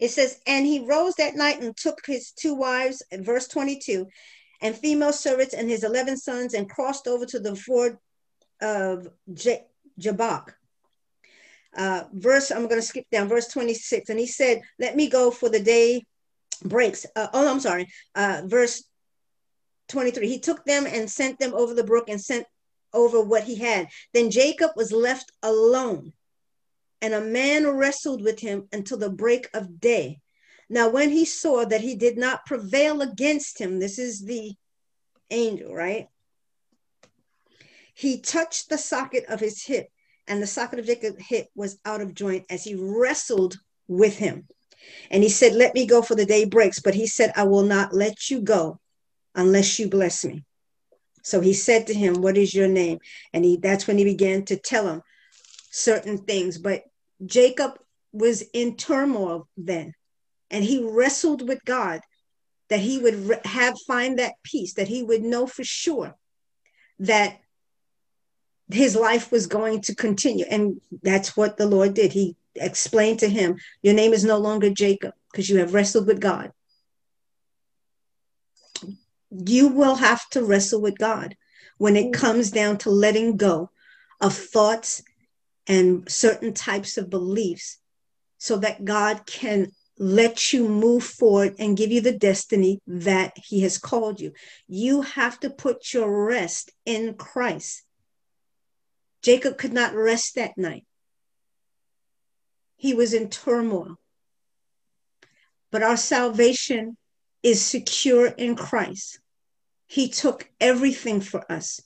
It says, and he rose that night and took his two wives, verse 22, and female servants and his 11 sons and crossed over to the ford of J- Jabbok. Uh, verse, I'm going to skip down, verse 26. And he said, Let me go for the day breaks. Uh, oh, I'm sorry. Uh, verse 23. He took them and sent them over the brook and sent over what he had. Then Jacob was left alone and a man wrestled with him until the break of day. Now, when he saw that he did not prevail against him, this is the angel, right? He touched the socket of his hip, and the socket of Jacob's hip was out of joint as he wrestled with him. And he said, Let me go, for the day breaks. But he said, I will not let you go unless you bless me. So he said to him, What is your name? And he that's when he began to tell him certain things. But Jacob was in turmoil then, and he wrestled with God that he would have find that peace, that he would know for sure that his life was going to continue. And that's what the Lord did. He explained to him, Your name is no longer Jacob because you have wrestled with God. You will have to wrestle with God when it comes down to letting go of thoughts and certain types of beliefs so that God can let you move forward and give you the destiny that He has called you. You have to put your rest in Christ. Jacob could not rest that night. He was in turmoil. But our salvation is secure in Christ. He took everything for us.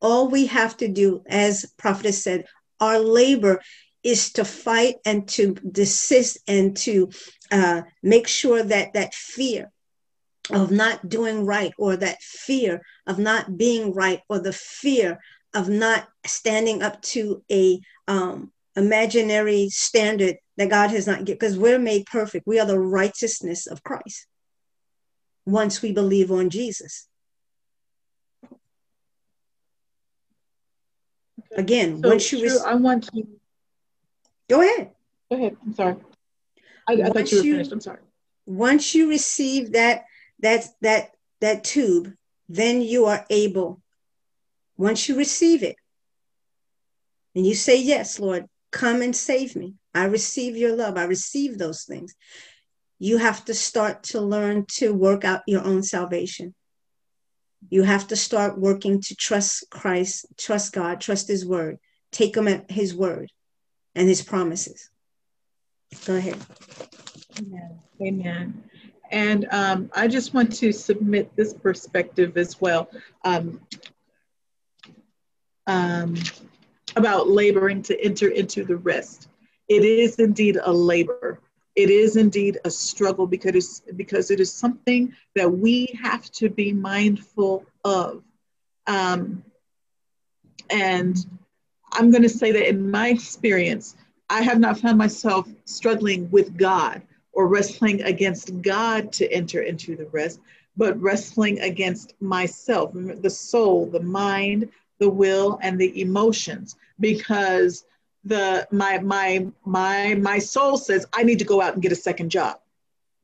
All we have to do, as Prophet said, our labor is to fight and to desist and to uh, make sure that that fear of not doing right or that fear of not being right or the fear of not standing up to a um, imaginary standard that God has not given because we're made perfect. We are the righteousness of Christ once we believe on Jesus. Again, so once you I want to go ahead. Go ahead. I'm sorry. I, I thought you were finished. I'm sorry. Once you receive that that that that tube, then you are able. Once you receive it, and you say, Yes, Lord, come and save me. I receive your love. I receive those things. You have to start to learn to work out your own salvation. You have to start working to trust Christ, trust God, trust His word, take Him at His word and His promises. Go ahead. Amen. Amen. And um, I just want to submit this perspective as well um, um, about laboring to enter into the rest. It is indeed a labor it is indeed a struggle because it's, because it is something that we have to be mindful of. Um, and I'm going to say that in my experience, I have not found myself struggling with God or wrestling against God to enter into the rest, but wrestling against myself, the soul, the mind, the will, and the emotions, because the my my my my soul says I need to go out and get a second job.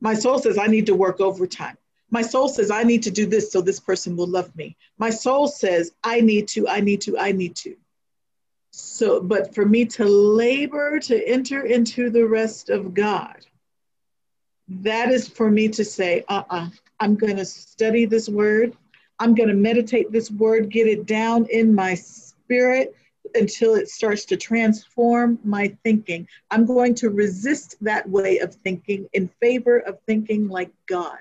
My soul says I need to work overtime. My soul says I need to do this so this person will love me. My soul says I need to, I need to, I need to. So, but for me to labor to enter into the rest of God, that is for me to say, uh uh-uh, uh, i am going to study this word. I'm going to meditate this word, get it down in my spirit until it starts to transform my thinking. I'm going to resist that way of thinking in favor of thinking like God.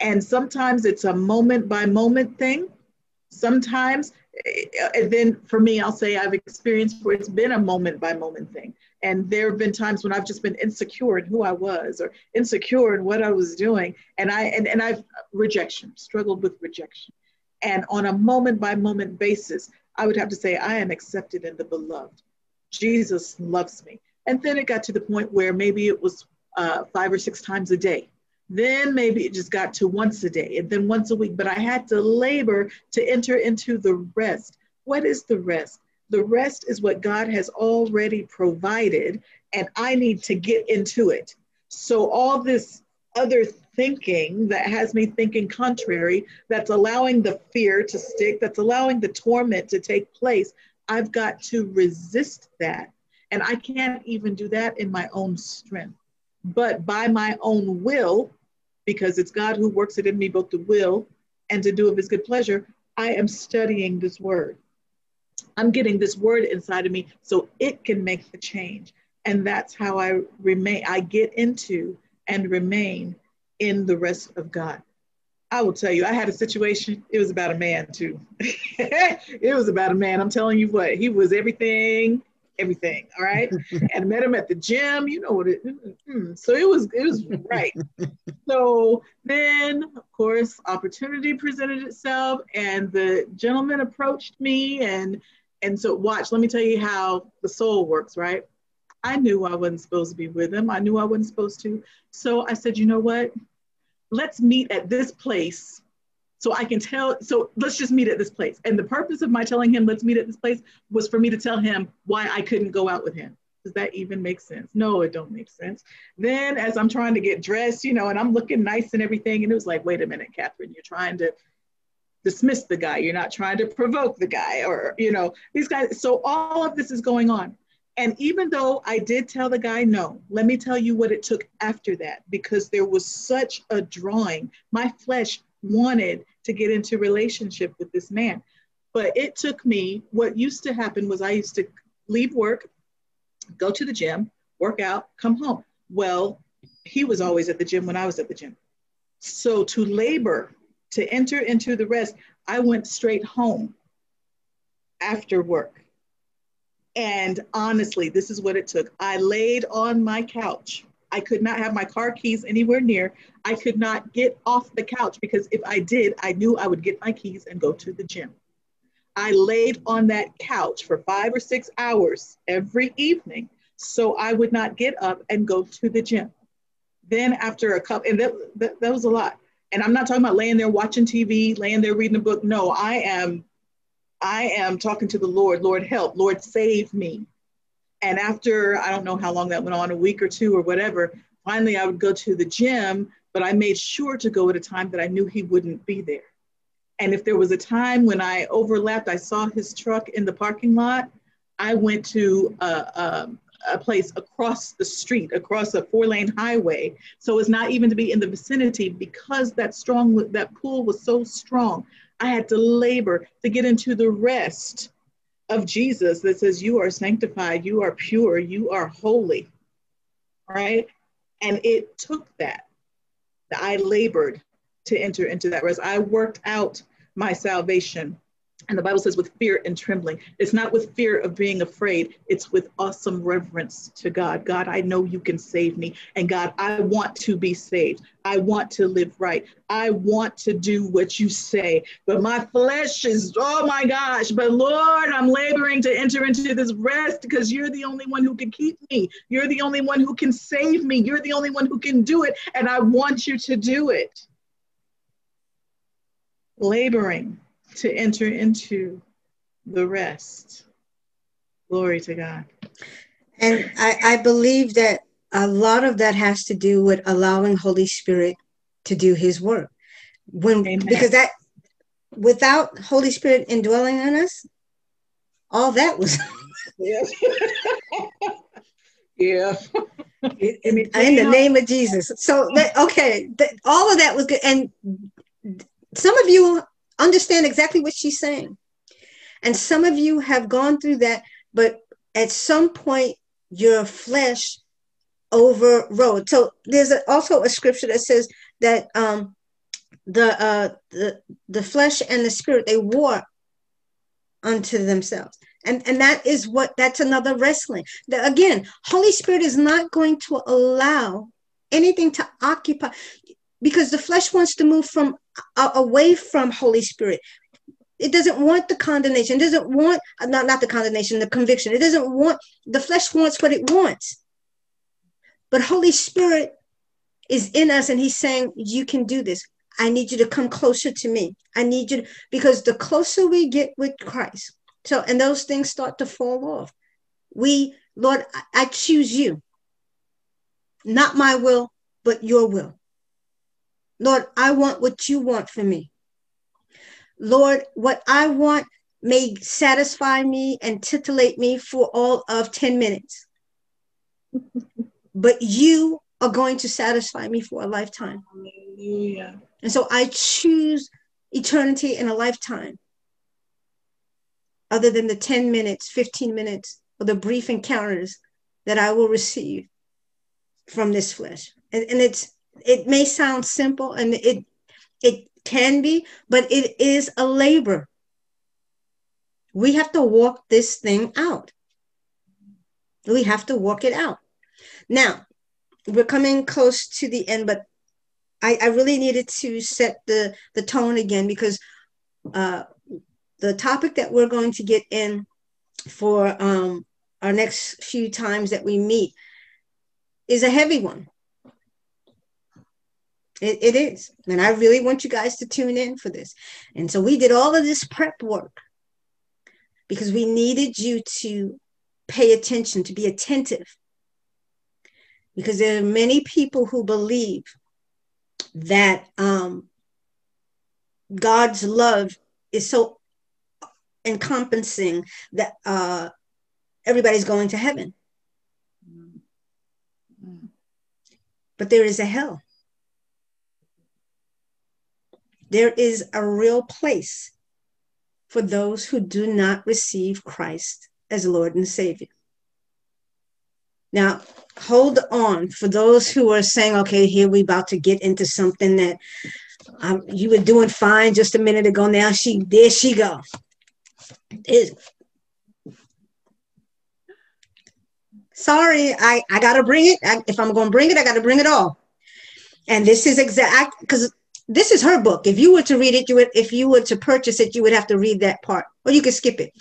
And sometimes it's a moment by moment thing. Sometimes, and eh, then for me, I'll say I've experienced where it's been a moment by moment thing. And there have been times when I've just been insecure in who I was or insecure in what I was doing. And I and, and I've rejection, struggled with rejection. And on a moment by moment basis, I would have to say, I am accepted in the beloved. Jesus loves me. And then it got to the point where maybe it was uh, five or six times a day. Then maybe it just got to once a day and then once a week. But I had to labor to enter into the rest. What is the rest? The rest is what God has already provided, and I need to get into it. So, all this other thinking that has me thinking contrary, that's allowing the fear to stick, that's allowing the torment to take place, I've got to resist that. And I can't even do that in my own strength. But by my own will, because it's God who works it in me both to will and to do of his good pleasure, I am studying this word. I'm getting this word inside of me so it can make the change. And that's how I remain, I get into and remain in the rest of God. I will tell you, I had a situation, it was about a man too. it was about a man. I'm telling you what, he was everything, everything. All right. and met him at the gym, you know what it mm-hmm. so it was it was right. so then of course opportunity presented itself and the gentleman approached me and and so watch, let me tell you how the soul works, right? I knew I wasn't supposed to be with him. I knew I wasn't supposed to. So I said, you know what? Let's meet at this place so I can tell. So let's just meet at this place. And the purpose of my telling him, let's meet at this place, was for me to tell him why I couldn't go out with him. Does that even make sense? No, it don't make sense. Then as I'm trying to get dressed, you know, and I'm looking nice and everything, and it was like, wait a minute, Catherine, you're trying to dismiss the guy. You're not trying to provoke the guy or, you know, these guys. So all of this is going on. And even though I did tell the guy no, let me tell you what it took after that because there was such a drawing. My flesh wanted to get into relationship with this man. But it took me, what used to happen was I used to leave work, go to the gym, work out, come home. Well, he was always at the gym when I was at the gym. So to labor, to enter into the rest, I went straight home after work. And honestly, this is what it took. I laid on my couch. I could not have my car keys anywhere near. I could not get off the couch because if I did, I knew I would get my keys and go to the gym. I laid on that couch for five or six hours every evening so I would not get up and go to the gym. Then after a couple, and that, that, that was a lot. And I'm not talking about laying there watching TV, laying there reading a book. No, I am, I am talking to the Lord. Lord, help. Lord, save me. And after I don't know how long that went on, a week or two or whatever, finally I would go to the gym, but I made sure to go at a time that I knew he wouldn't be there. And if there was a time when I overlapped, I saw his truck in the parking lot, I went to a, a, a place across the street, across a four lane highway. So it's not even to be in the vicinity because that strong, that pull was so strong. I had to labor to get into the rest of Jesus that says, You are sanctified, you are pure, you are holy. Right? And it took that. I labored to enter into that rest. I worked out my salvation. And the Bible says, with fear and trembling. It's not with fear of being afraid, it's with awesome reverence to God. God, I know you can save me. And God, I want to be saved. I want to live right. I want to do what you say. But my flesh is, oh my gosh. But Lord, I'm laboring to enter into this rest because you're the only one who can keep me. You're the only one who can save me. You're the only one who can do it. And I want you to do it laboring to enter into the rest. Glory to God. And I, I believe that a lot of that has to do with allowing Holy Spirit to do his work. When Amen. because that without Holy Spirit indwelling in us, all that was yeah. yeah. in, in the name of Jesus. So okay, all of that was good. And some of you understand exactly what she's saying. And some of you have gone through that, but at some point, your flesh overrode. So there's a, also a scripture that says that um, the, uh, the, the flesh and the spirit, they war unto themselves. And, and that is what that's another wrestling. The, again, Holy Spirit is not going to allow anything to occupy because the flesh wants to move from away from Holy Spirit. It doesn't want the condemnation. It doesn't want uh, not not the condemnation, the conviction. It doesn't want the flesh wants what it wants. But Holy Spirit is in us, and He's saying, "You can do this. I need you to come closer to me. I need you to, because the closer we get with Christ, so and those things start to fall off. We, Lord, I choose you. Not my will, but your will. Lord, I want what you want for me. Lord, what I want may satisfy me and titillate me for all of 10 minutes. but you are going to satisfy me for a lifetime. Hallelujah. And so I choose eternity in a lifetime other than the 10 minutes, 15 minutes, or the brief encounters that I will receive from this flesh. And, and it's it may sound simple and it it can be, but it is a labor. We have to walk this thing out. We have to walk it out. Now, we're coming close to the end, but I, I really needed to set the, the tone again because uh, the topic that we're going to get in for um, our next few times that we meet is a heavy one. It, it is. And I really want you guys to tune in for this. And so we did all of this prep work because we needed you to pay attention, to be attentive. Because there are many people who believe that um, God's love is so encompassing that uh, everybody's going to heaven. Mm-hmm. But there is a hell there is a real place for those who do not receive Christ as Lord and Savior. Now, hold on for those who are saying, okay, here we about to get into something that um, you were doing fine just a minute ago. Now she, there she go. It, sorry, I, I got to bring it. I, if I'm going to bring it, I got to bring it all. And this is exact because this is her book. If you were to read it, you would, if you were to purchase it, you would have to read that part or you could skip it.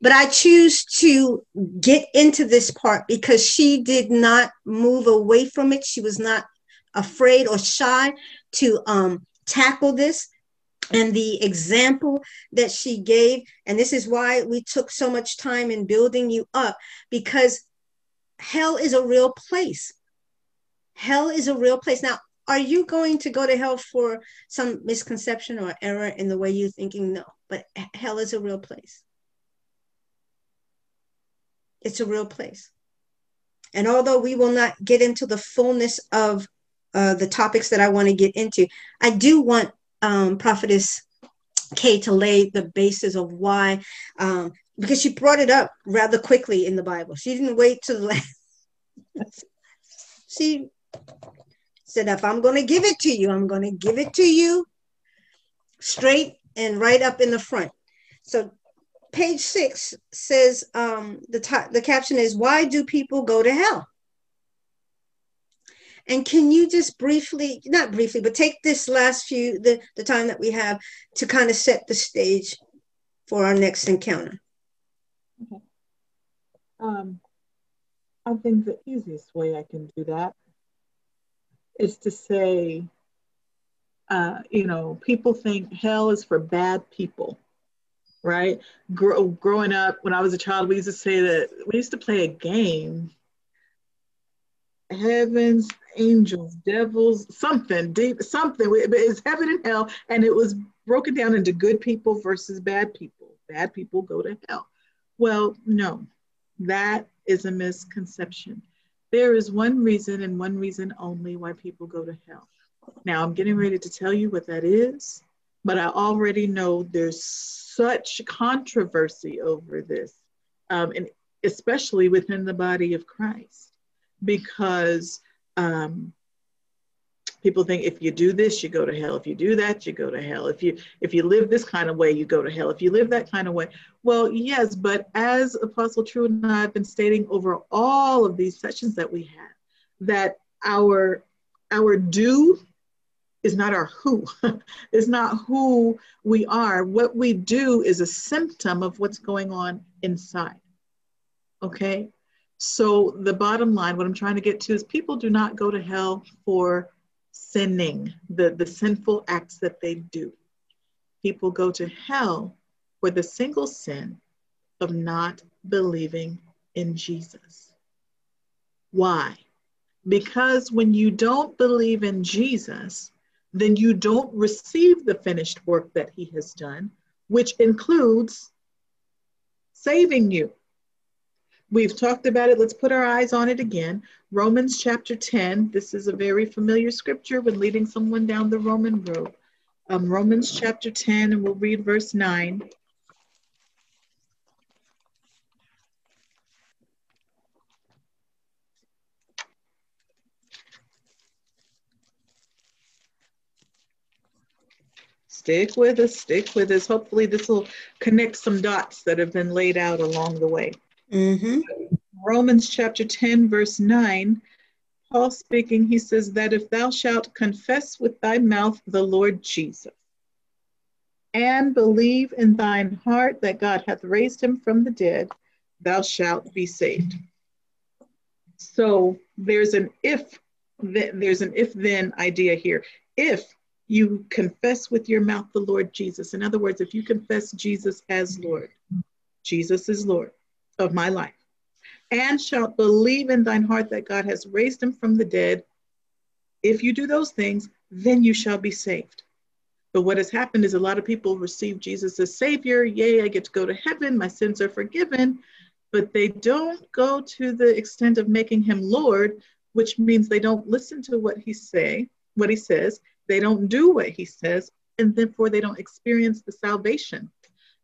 But I choose to get into this part because she did not move away from it. She was not afraid or shy to um, tackle this and the example that she gave and this is why we took so much time in building you up because hell is a real place hell is a real place now are you going to go to hell for some misconception or error in the way you're thinking no but hell is a real place it's a real place and although we will not get into the fullness of uh, the topics that I want to get into. I do want um, Prophetess Kay to lay the basis of why, um, because she brought it up rather quickly in the Bible. She didn't wait to the last. she said, if I'm going to give it to you, I'm going to give it to you straight and right up in the front. So page six says um, the, t- the caption is, why do people go to hell? And can you just briefly, not briefly, but take this last few, the, the time that we have to kind of set the stage for our next encounter? Okay. Um, I think the easiest way I can do that is to say, uh, you know, people think hell is for bad people, right? Grow, growing up, when I was a child, we used to say that we used to play a game heavens, angels, devils, something deep, something. It's heaven and hell, and it was broken down into good people versus bad people. Bad people go to hell. Well, no, that is a misconception. There is one reason and one reason only why people go to hell. Now, I'm getting ready to tell you what that is, but I already know there's such controversy over this, um, and especially within the body of Christ because um, people think if you do this you go to hell. If you do that you go to hell. If you if you live this kind of way you go to hell. If you live that kind of way well yes but as apostle true and i have been stating over all of these sessions that we have that our our do is not our who is not who we are. What we do is a symptom of what's going on inside okay? So the bottom line, what I'm trying to get to is people do not go to hell for sinning, the, the sinful acts that they do. People go to hell for the single sin of not believing in Jesus. Why? Because when you don't believe in Jesus, then you don't receive the finished work that he has done, which includes saving you. We've talked about it. Let's put our eyes on it again. Romans chapter 10. This is a very familiar scripture when leading someone down the Roman road. Um, Romans chapter 10, and we'll read verse 9. Stick with us, stick with us. Hopefully, this will connect some dots that have been laid out along the way. Mm-hmm. Romans chapter 10, verse 9, Paul speaking, he says, That if thou shalt confess with thy mouth the Lord Jesus, and believe in thine heart that God hath raised him from the dead, thou shalt be saved. So there's an if there's an if then idea here. If you confess with your mouth the Lord Jesus, in other words, if you confess Jesus as Lord, Jesus is Lord of my life, and shalt believe in thine heart that God has raised him from the dead. If you do those things, then you shall be saved. But what has happened is a lot of people receive Jesus as Savior. Yay, I get to go to heaven. My sins are forgiven. But they don't go to the extent of making him Lord, which means they don't listen to what he say, what he says. They don't do what he says, and therefore they don't experience the salvation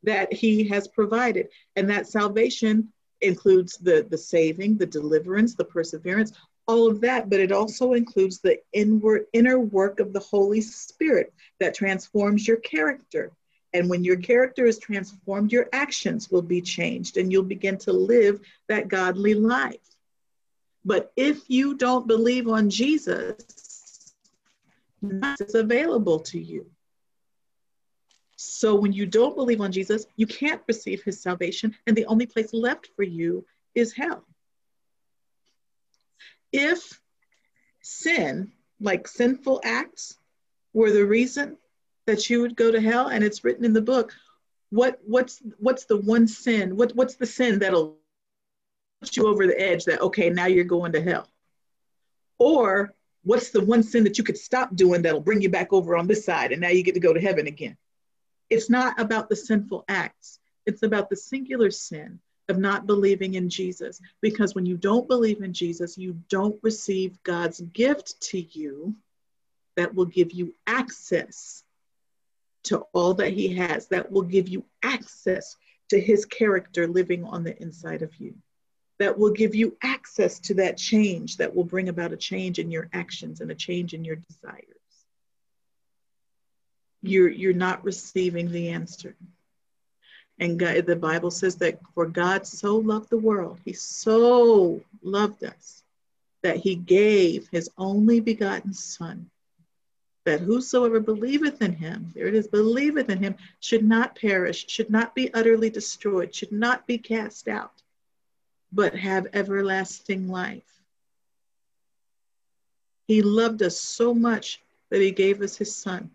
that he has provided. And that salvation includes the, the saving, the deliverance, the perseverance, all of that, but it also includes the inward inner work of the Holy Spirit that transforms your character. And when your character is transformed, your actions will be changed and you'll begin to live that godly life. But if you don't believe on Jesus, is available to you. So when you don't believe on Jesus, you can't receive his salvation, and the only place left for you is hell. If sin, like sinful acts, were the reason that you would go to hell, and it's written in the book, what what's what's the one sin? What what's the sin that'll put you over the edge that okay, now you're going to hell? Or what's the one sin that you could stop doing that'll bring you back over on this side and now you get to go to heaven again? It's not about the sinful acts, it's about the singular sin of not believing in Jesus. Because when you don't believe in Jesus, you don't receive God's gift to you that will give you access to all that He has, that will give you access to His character living on the inside of you, that will give you access to that change that will bring about a change in your actions and a change in your desires you're you're not receiving the answer. And God, the bible says that for god so loved the world he so loved us that he gave his only begotten son that whosoever believeth in him there it is believeth in him should not perish should not be utterly destroyed should not be cast out but have everlasting life. He loved us so much that he gave us his son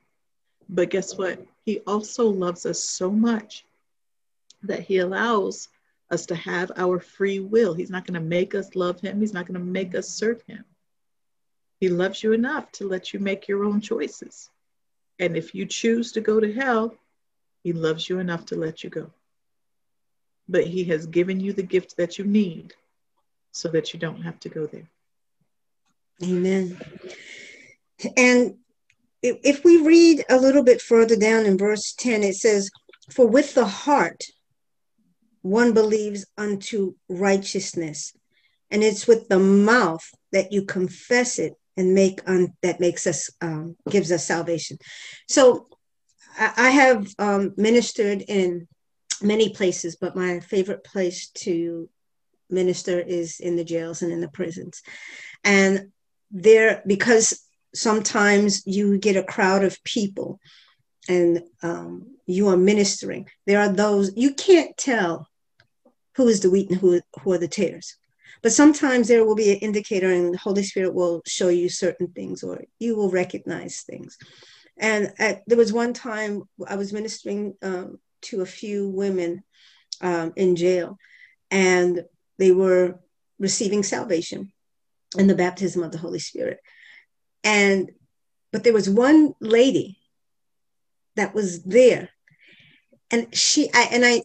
but guess what? He also loves us so much that he allows us to have our free will. He's not going to make us love him, he's not going to make us serve him. He loves you enough to let you make your own choices. And if you choose to go to hell, he loves you enough to let you go. But he has given you the gift that you need so that you don't have to go there. Amen. And if we read a little bit further down in verse 10, it says, For with the heart one believes unto righteousness, and it's with the mouth that you confess it and make un, that makes us um, gives us salvation. So I, I have um, ministered in many places, but my favorite place to minister is in the jails and in the prisons. And there, because sometimes you get a crowd of people and um, you are ministering. There are those you can't tell who is the wheat and who, who are the tares. But sometimes there will be an indicator, and the Holy Spirit will show you certain things, or you will recognize things. And at, there was one time I was ministering um, to a few women um, in jail, and they were receiving salvation and the baptism of the Holy Spirit. And but there was one lady that was there, and she I and I,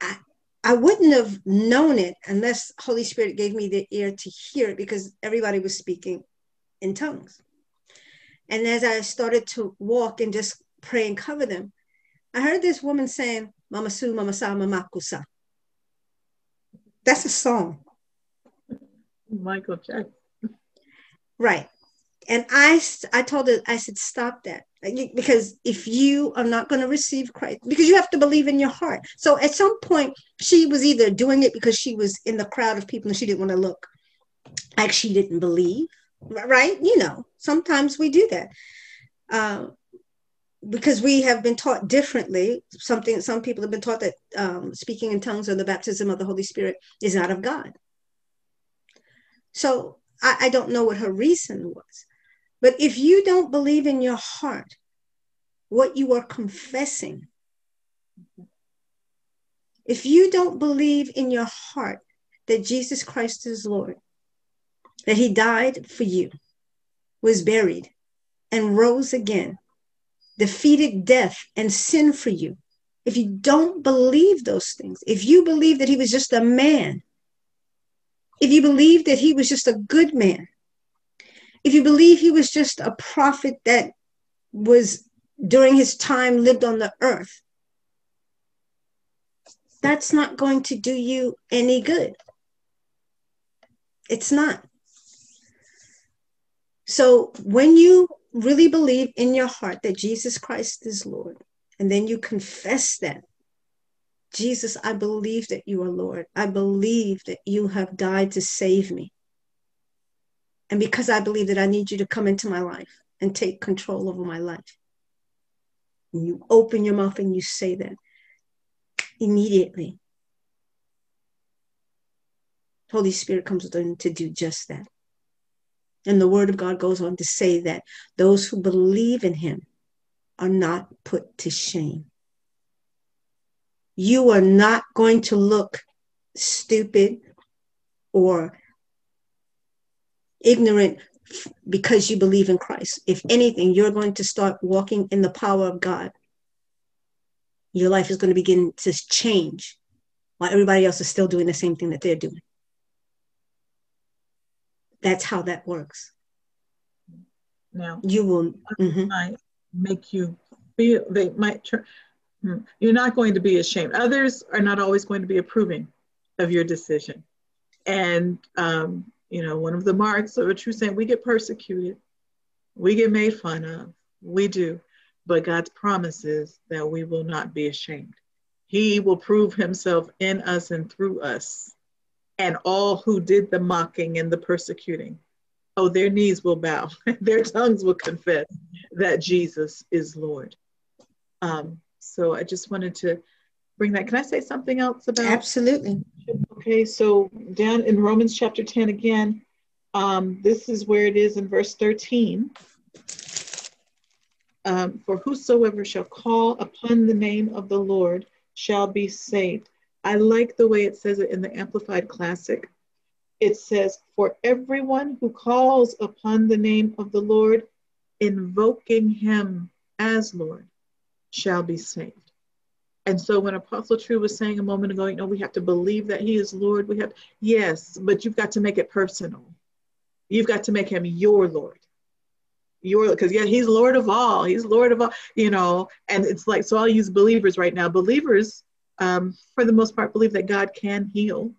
I I wouldn't have known it unless Holy Spirit gave me the ear to hear it because everybody was speaking in tongues. And as I started to walk and just pray and cover them, I heard this woman saying, Mama Su, Mama Sa, Mama Kusa. That's a song. Michael Jackson. Right and I, I told her, I said, stop that. Because if you are not going to receive Christ, because you have to believe in your heart. So at some point, she was either doing it because she was in the crowd of people and she didn't want to look like she didn't believe, right? You know, sometimes we do that. Uh, because we have been taught differently. Something some people have been taught that um, speaking in tongues or the baptism of the Holy Spirit is not of God. So I, I don't know what her reason was, but if you don't believe in your heart what you are confessing, if you don't believe in your heart that Jesus Christ is Lord, that he died for you, was buried, and rose again, defeated death and sin for you, if you don't believe those things, if you believe that he was just a man, if you believe that he was just a good man, if you believe he was just a prophet that was during his time lived on the earth, that's not going to do you any good. It's not. So when you really believe in your heart that Jesus Christ is Lord, and then you confess that, Jesus, I believe that you are Lord. I believe that you have died to save me. And because I believe that I need you to come into my life and take control over my life. And you open your mouth and you say that immediately. Holy Spirit comes in to do just that. And the word of God goes on to say that those who believe in him are not put to shame. You are not going to look stupid or ignorant because you believe in Christ. If anything, you're going to start walking in the power of God. Your life is going to begin to change while everybody else is still doing the same thing that they're doing. That's how that works. Now, you will mm-hmm. might make you feel they might. Tr- hmm, you're not going to be ashamed. Others are not always going to be approving of your decision, and um, you know one of the marks of a true saint. We get persecuted, we get made fun of, we do, but God's promise is that we will not be ashamed. He will prove Himself in us and through us and all who did the mocking and the persecuting. Oh, their knees will bow, their tongues will confess that Jesus is Lord. Um, so I just wanted to bring that. Can I say something else about? Absolutely. Okay, so down in Romans chapter 10 again, um, this is where it is in verse 13. Um, For whosoever shall call upon the name of the Lord shall be saved. I like the way it says it in the Amplified Classic. It says, For everyone who calls upon the name of the Lord, invoking him as Lord, shall be saved. And so when Apostle True was saying a moment ago, you know, we have to believe that he is Lord. We have, yes, but you've got to make it personal. You've got to make him your Lord. Your, because yeah, he's Lord of all. He's Lord of all, you know, and it's like, so I'll use believers right now. Believers um, for the most part, believe that God can heal.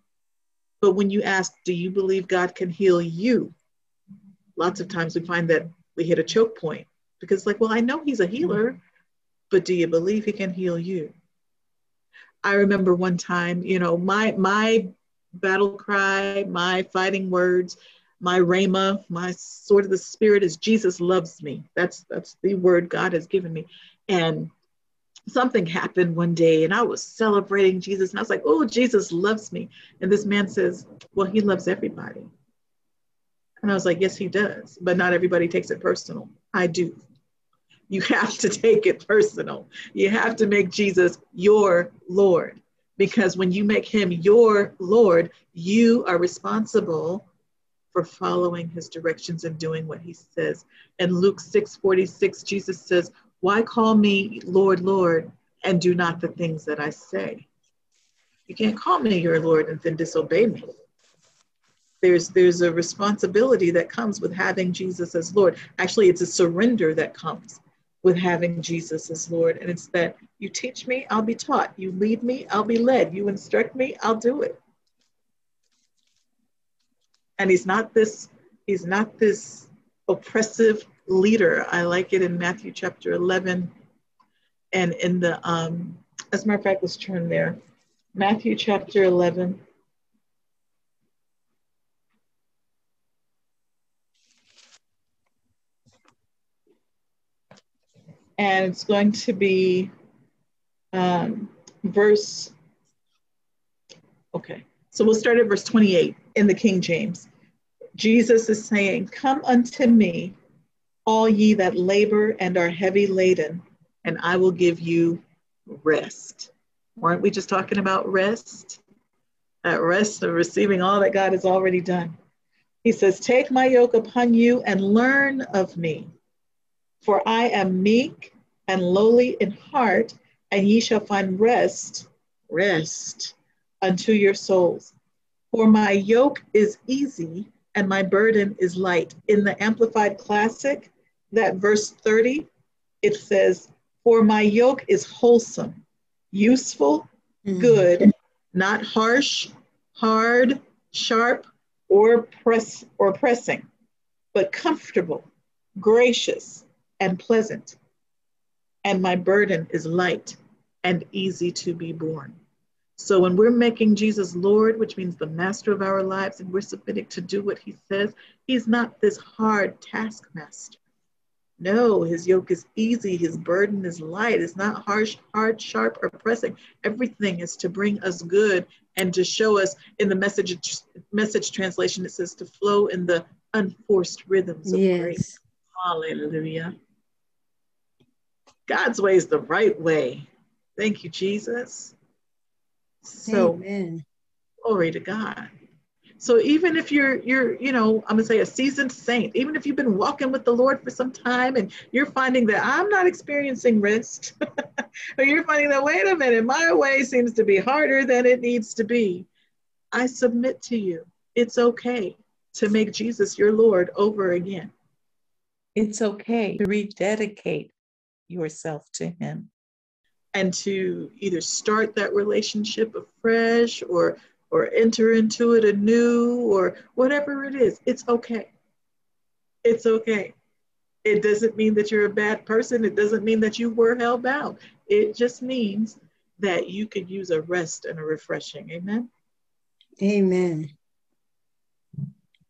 But when you ask, do you believe God can heal you? Lots of times we find that we hit a choke point because, like, well, I know He's a healer, but do you believe He can heal you? I remember one time, you know, my my battle cry, my fighting words, my rhema, my sword of the spirit is Jesus loves me. That's that's the word God has given me. And something happened one day and I was celebrating Jesus and I was like, oh, Jesus loves me. And this man says, well, he loves everybody. And I was like, yes, he does, but not everybody takes it personal. I do. You have to take it personal. You have to make Jesus your Lord because when you make him your Lord, you are responsible for following his directions and doing what he says. And Luke 6 46, Jesus says, why call me Lord, Lord, and do not the things that I say? You can't call me your Lord and then disobey me. There's, there's a responsibility that comes with having Jesus as Lord. Actually, it's a surrender that comes with having Jesus as Lord. And it's that you teach me, I'll be taught. You lead me, I'll be led. You instruct me, I'll do it. And he's not this, he's not this oppressive leader. I like it in Matthew chapter 11 and in the, um, as a matter of fact, let's turn there. Matthew chapter 11. And it's going to be um, verse, okay, so we'll start at verse 28 in the King James. Jesus is saying, Come unto me, all ye that labor and are heavy laden, and I will give you rest. Weren't we just talking about rest? That rest of receiving all that God has already done. He says, Take my yoke upon you and learn of me, for I am meek and lowly in heart, and ye shall find rest, rest unto your souls. For my yoke is easy and my burden is light. In the Amplified Classic, that verse 30, it says, For my yoke is wholesome, useful, mm-hmm. good, not harsh, hard, sharp, or press or pressing, but comfortable, gracious, and pleasant. And my burden is light and easy to be borne. So when we're making Jesus Lord, which means the master of our lives, and we're submitting to do what he says, he's not this hard taskmaster. No, his yoke is easy, his burden is light. It's not harsh, hard, sharp, or pressing. Everything is to bring us good and to show us in the message message translation, it says to flow in the unforced rhythms of yes. grace. Hallelujah. God's way is the right way. Thank you, Jesus. So Amen. glory to God. So even if you're you're you know I'm gonna say a seasoned saint, even if you've been walking with the Lord for some time and you're finding that I'm not experiencing rest, or you're finding that wait a minute, my way seems to be harder than it needs to be, I submit to you. It's okay to make Jesus your Lord over again. It's okay to rededicate yourself to Him. And to either start that relationship afresh or or enter into it anew or whatever it is, it's okay. It's okay. It doesn't mean that you're a bad person. It doesn't mean that you were held bound. It just means that you could use a rest and a refreshing. Amen. Amen.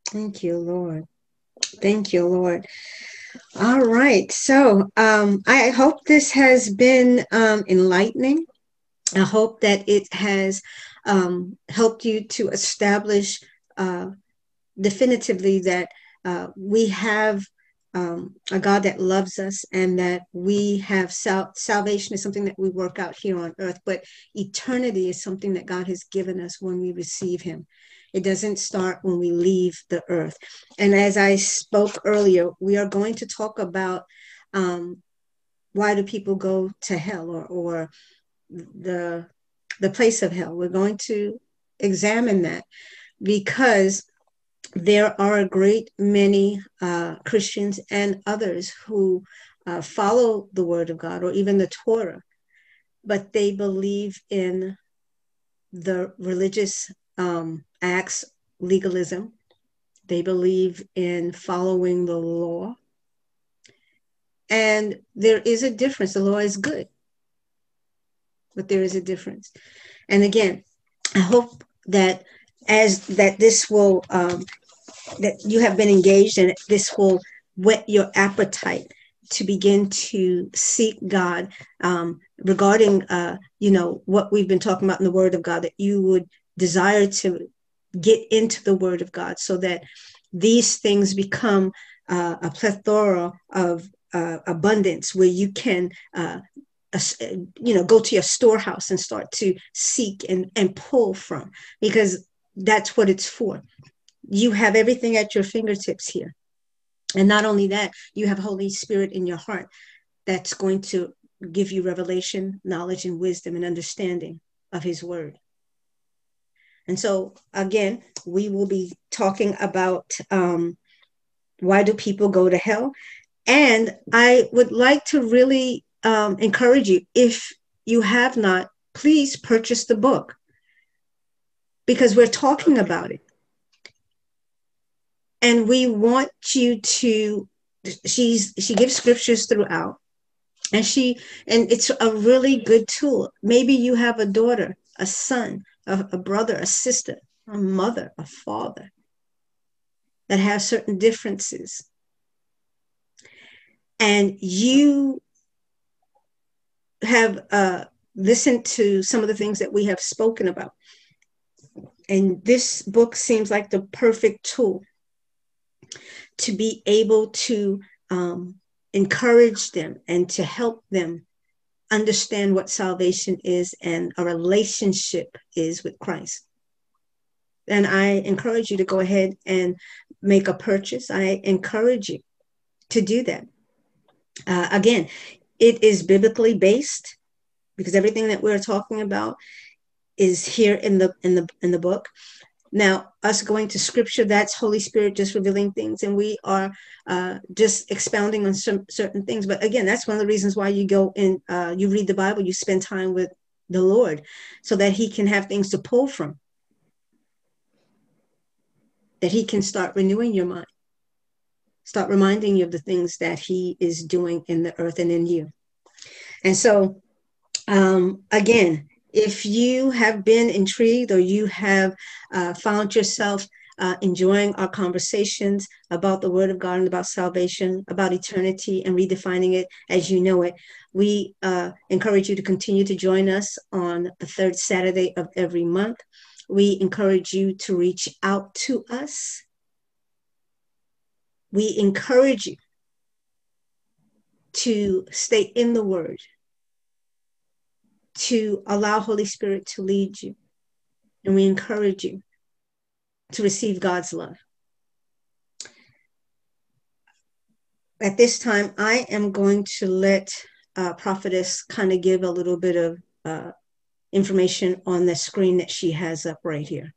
Thank you, Lord. Thank you, Lord. All right. So um, I hope this has been um, enlightening. I hope that it has um, helped you to establish uh, definitively that uh, we have um, a God that loves us and that we have sal- salvation is something that we work out here on earth, but eternity is something that God has given us when we receive Him. It doesn't start when we leave the earth. And as I spoke earlier, we are going to talk about um, why do people go to hell or, or the the place of hell. We're going to examine that because there are a great many uh, Christians and others who uh, follow the Word of God or even the Torah, but they believe in the religious um, acts, legalism. They believe in following the law. And there is a difference. The law is good but there is a difference. And again, I hope that as that this will um, that you have been engaged and this will whet your appetite to begin to seek God um, regarding uh, you know what we've been talking about in the Word of God. That you would desire to get into the Word of God so that these things become uh, a plethora of uh, abundance where you can uh, you know go to your storehouse and start to seek and, and pull from because that's what it's for. You have everything at your fingertips here. And not only that you have holy spirit in your heart that's going to give you revelation knowledge and wisdom and understanding of his word and so again we will be talking about um, why do people go to hell and i would like to really um, encourage you if you have not, please purchase the book because we're talking about it. And we want you to, she's, she gives scriptures throughout and she, and it's a really good tool. Maybe you have a daughter, a son, a, a brother, a sister, a mother, a father that have certain differences. And you have uh, listened to some of the things that we have spoken about. And this book seems like the perfect tool to be able to um, encourage them and to help them understand what salvation is and a relationship is with Christ. And I encourage you to go ahead and make a purchase. I encourage you to do that. Uh, again, it is biblically based because everything that we're talking about is here in the in the in the book now us going to scripture that's holy spirit just revealing things and we are uh, just expounding on some certain things. But again that's one of the reasons why you go and uh, you read the bible you spend time with the Lord so that he can have things to pull from, that he can start renewing your mind, start reminding you of the things that he is doing in the earth and in you. And so, um, again, if you have been intrigued or you have uh, found yourself uh, enjoying our conversations about the Word of God and about salvation, about eternity and redefining it as you know it, we uh, encourage you to continue to join us on the third Saturday of every month. We encourage you to reach out to us. We encourage you to stay in the Word, to allow Holy Spirit to lead you. And we encourage you to receive God's love. At this time, I am going to let uh, Prophetess kind of give a little bit of uh, information on the screen that she has up right here.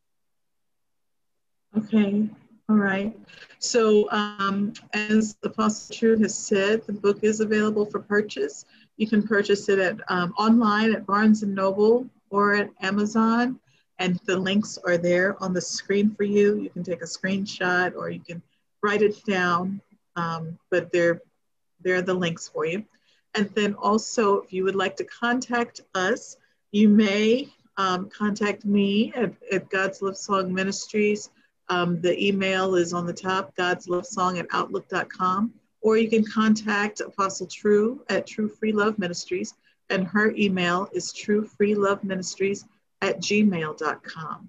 Okay, all right. So, um, as Apostle True has said, the book is available for purchase. You can purchase it at um, online at Barnes and Noble or at Amazon and the links are there on the screen for you. You can take a screenshot or you can write it down, um, but they're, they're the links for you. And then also, if you would like to contact us, you may um, contact me at, at God's Love Song Ministries. Um, the email is on the top, God's Love Song at outlook.com. Or you can contact Apostle True at True Free Love Ministries, and her email is True Free Love Ministries at gmail.com.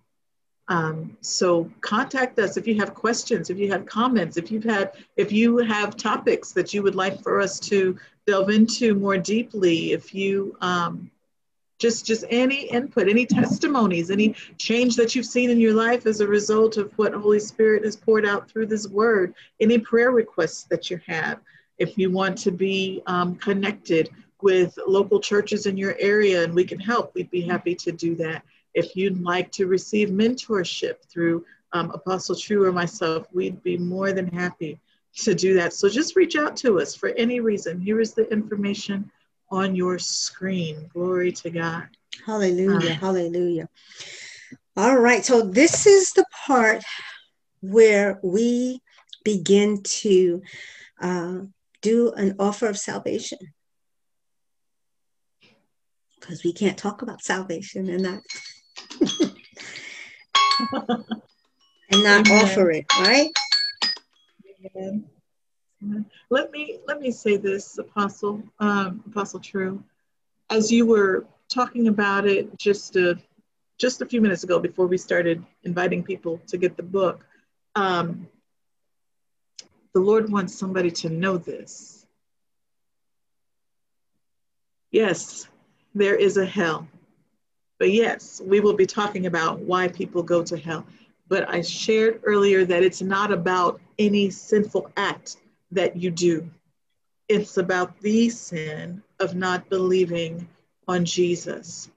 Um, so contact us if you have questions, if you have comments, if you've had, if you have topics that you would like for us to delve into more deeply, if you um, just just any input, any testimonies, any change that you've seen in your life as a result of what Holy Spirit has poured out through this word, any prayer requests that you have, if you want to be um, connected with local churches in your area and we can help, we'd be happy to do that. If you'd like to receive mentorship through um, Apostle True or myself, we'd be more than happy to do that. So just reach out to us for any reason. Here is the information on your screen. Glory to God. Hallelujah. Uh, hallelujah. All right. So this is the part where we begin to uh, do an offer of salvation because we can't talk about salvation and not and not Amen. offer it, right? Amen. Let me let me say this, Apostle um, Apostle True, as you were talking about it just a just a few minutes ago before we started inviting people to get the book. Um, the Lord wants somebody to know this. Yes, there is a hell. But yes, we will be talking about why people go to hell. But I shared earlier that it's not about any sinful act that you do, it's about the sin of not believing on Jesus.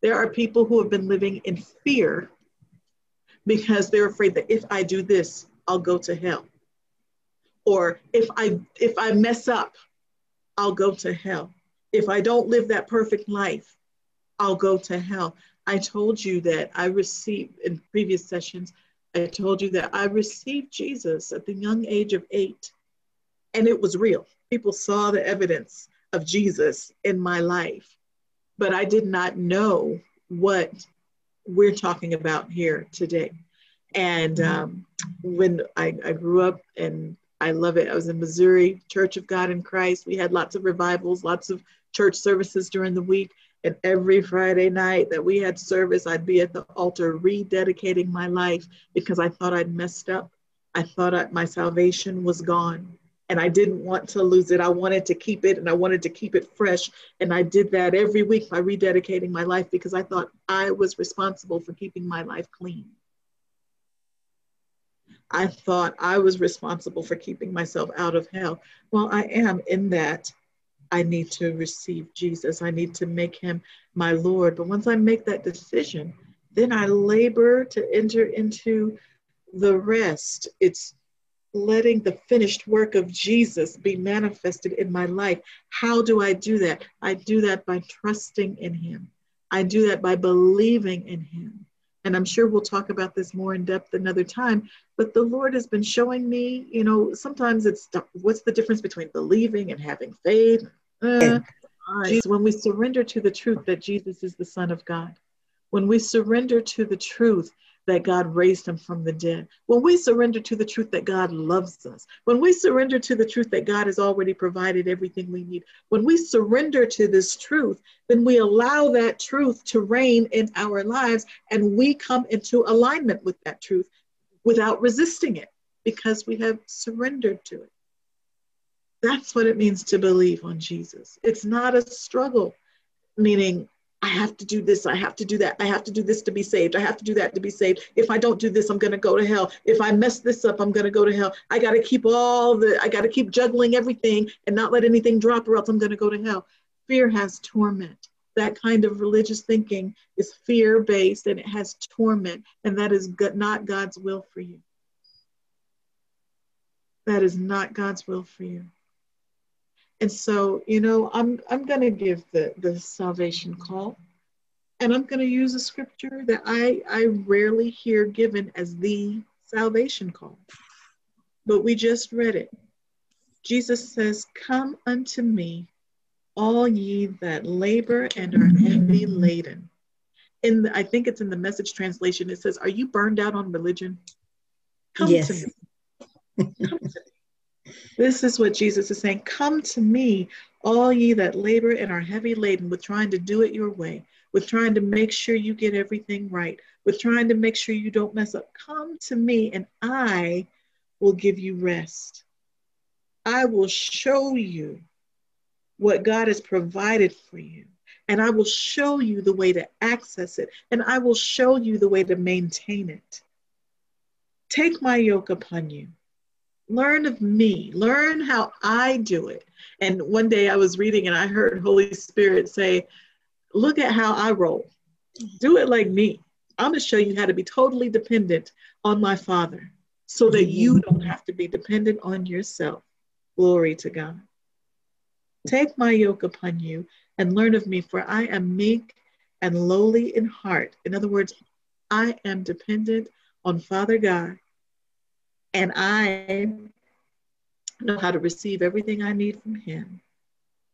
There are people who have been living in fear because they're afraid that if I do this, I'll go to hell. Or if I if I mess up, I'll go to hell if I don't live that perfect life, I'll go to hell. I told you that I received in previous sessions, I told you that I received Jesus at the young age of eight, and it was real. People saw the evidence of Jesus in my life, but I did not know what we're talking about here today. And um, when I, I grew up and I love it. I was in Missouri, Church of God in Christ. We had lots of revivals, lots of church services during the week. And every Friday night that we had service, I'd be at the altar rededicating my life because I thought I'd messed up. I thought I, my salvation was gone and I didn't want to lose it. I wanted to keep it and I wanted to keep it fresh. And I did that every week by rededicating my life because I thought I was responsible for keeping my life clean. I thought I was responsible for keeping myself out of hell. Well, I am in that I need to receive Jesus. I need to make him my Lord. But once I make that decision, then I labor to enter into the rest. It's letting the finished work of Jesus be manifested in my life. How do I do that? I do that by trusting in him. I do that by believing in him. And I'm sure we'll talk about this more in depth another time. But the Lord has been showing me, you know, sometimes it's what's the difference between believing and having faith? Uh, when we surrender to the truth that Jesus is the Son of God, when we surrender to the truth that God raised him from the dead, when we surrender to the truth that God loves us, when we surrender to the truth that God has already provided everything we need, when we surrender to this truth, then we allow that truth to reign in our lives and we come into alignment with that truth without resisting it because we have surrendered to it. That's what it means to believe on Jesus. It's not a struggle, meaning I have to do this, I have to do that, I have to do this to be saved, I have to do that to be saved. If I don't do this, I'm going to go to hell. If I mess this up, I'm going to go to hell. I got to keep all the, I got to keep juggling everything and not let anything drop or else I'm going to go to hell. Fear has torment. That kind of religious thinking is fear based and it has torment, and that is not God's will for you. That is not God's will for you. And so, you know, I'm I'm going to give the the salvation call, and I'm going to use a scripture that I I rarely hear given as the salvation call, but we just read it. Jesus says, "Come unto me, all ye that labor and are heavy laden." In the, I think it's in the Message translation. It says, "Are you burned out on religion? Come yes. to me." Come to me. This is what Jesus is saying Come to me, all ye that labor and are heavy laden with trying to do it your way, with trying to make sure you get everything right, with trying to make sure you don't mess up. Come to me, and I will give you rest. I will show you what God has provided for you. And I will show you the way to access it. And I will show you the way to maintain it. Take my yoke upon you learn of me. Learn how i do it. And one day i was reading and i heard holy spirit say look at how i roll. Do it like me. I'm going to show you how to be totally dependent on my father so that you don't have to be dependent on yourself. Glory to god. Take my yoke upon you and learn of me for i am meek and lowly in heart. In other words i am dependent on father god and I know how to receive everything I need from Him.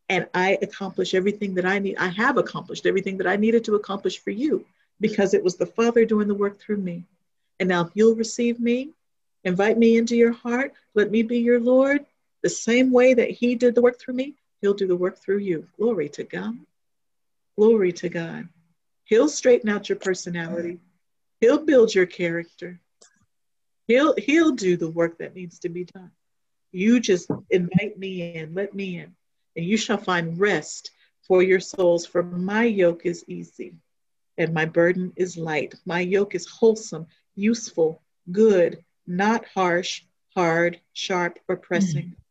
And I accomplish everything that I need. I have accomplished everything that I needed to accomplish for you because it was the Father doing the work through me. And now, if you'll receive me, invite me into your heart, let me be your Lord, the same way that He did the work through me, He'll do the work through you. Glory to God. Glory to God. He'll straighten out your personality, He'll build your character. He'll he'll do the work that needs to be done. You just invite me in, let me in, and you shall find rest for your souls. For my yoke is easy and my burden is light. My yoke is wholesome, useful, good, not harsh, hard, sharp, or pressing, mm-hmm.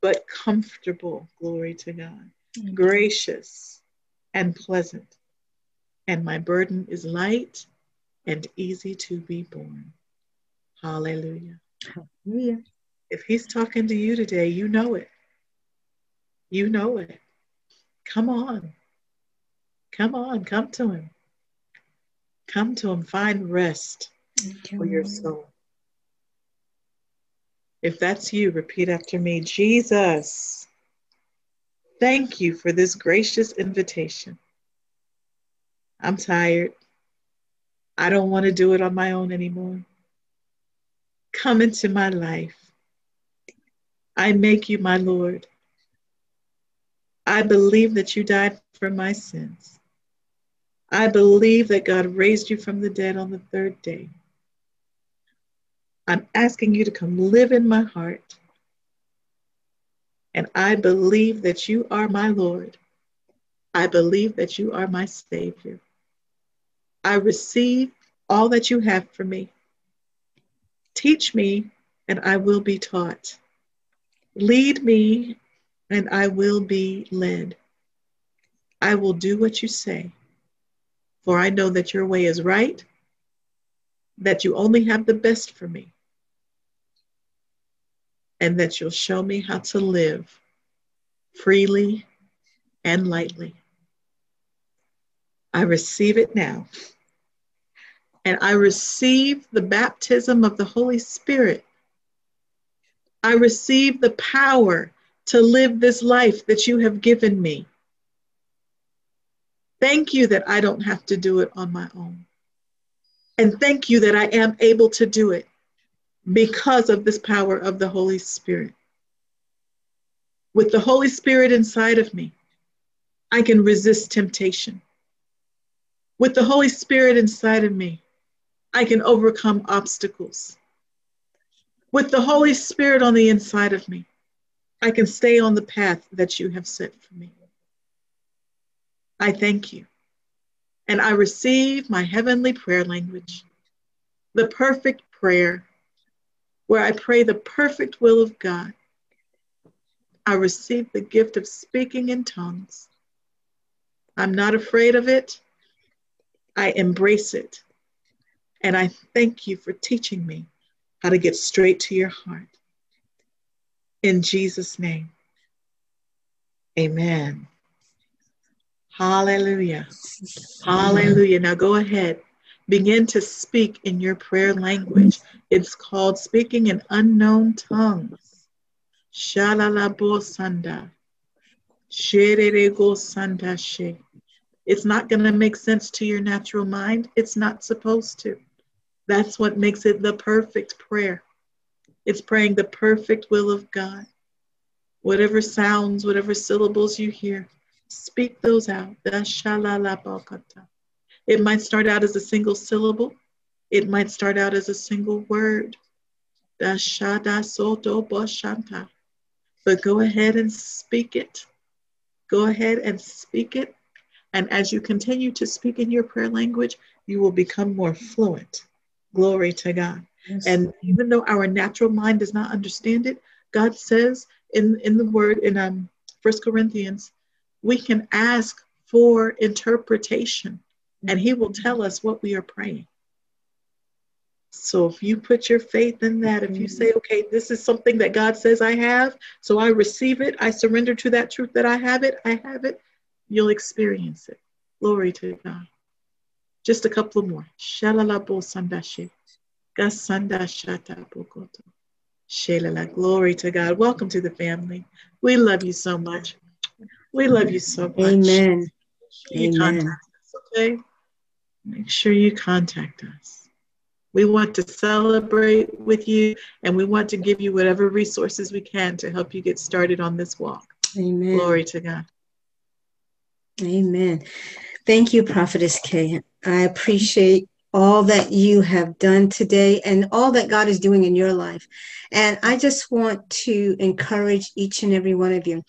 but comfortable. Glory to God. Mm-hmm. Gracious and pleasant. And my burden is light and easy to be borne. Hallelujah. Hallelujah. If he's talking to you today, you know it. You know it. Come on. Come on. Come to him. Come to him. Find rest for your soul. If that's you, repeat after me Jesus, thank you for this gracious invitation. I'm tired. I don't want to do it on my own anymore. Come into my life. I make you my Lord. I believe that you died for my sins. I believe that God raised you from the dead on the third day. I'm asking you to come live in my heart. And I believe that you are my Lord. I believe that you are my Savior. I receive all that you have for me. Teach me, and I will be taught. Lead me, and I will be led. I will do what you say, for I know that your way is right, that you only have the best for me, and that you'll show me how to live freely and lightly. I receive it now. And I receive the baptism of the Holy Spirit. I receive the power to live this life that you have given me. Thank you that I don't have to do it on my own. And thank you that I am able to do it because of this power of the Holy Spirit. With the Holy Spirit inside of me, I can resist temptation. With the Holy Spirit inside of me, I can overcome obstacles. With the Holy Spirit on the inside of me, I can stay on the path that you have set for me. I thank you. And I receive my heavenly prayer language, the perfect prayer, where I pray the perfect will of God. I receive the gift of speaking in tongues. I'm not afraid of it. I embrace it. And I thank you for teaching me how to get straight to your heart. In Jesus' name, amen. Hallelujah. Hallelujah. Now go ahead. Begin to speak in your prayer language. It's called speaking in unknown tongues. Shalalabosanda. Shererego It's not going to make sense to your natural mind. It's not supposed to. That's what makes it the perfect prayer. It's praying the perfect will of God. Whatever sounds, whatever syllables you hear, Speak those out. It might start out as a single syllable. It might start out as a single word. But go ahead and speak it. Go ahead and speak it. And as you continue to speak in your prayer language, you will become more fluent. Glory to God. Yes. And even though our natural mind does not understand it, God says in, in the word in um, 1 Corinthians we can ask for interpretation and he will tell us what we are praying. So if you put your faith in that, if you say, okay, this is something that God says I have, so I receive it, I surrender to that truth that I have it, I have it, you'll experience it. Glory to God. Just a couple more. Glory to God. Welcome to the family. We love you so much. We love you so much. Amen. You Amen. Us, okay? Make sure you contact us. We want to celebrate with you and we want to give you whatever resources we can to help you get started on this walk. Amen. Glory to God. Amen. Thank you, Prophetess Kay. I appreciate all that you have done today and all that God is doing in your life. And I just want to encourage each and every one of you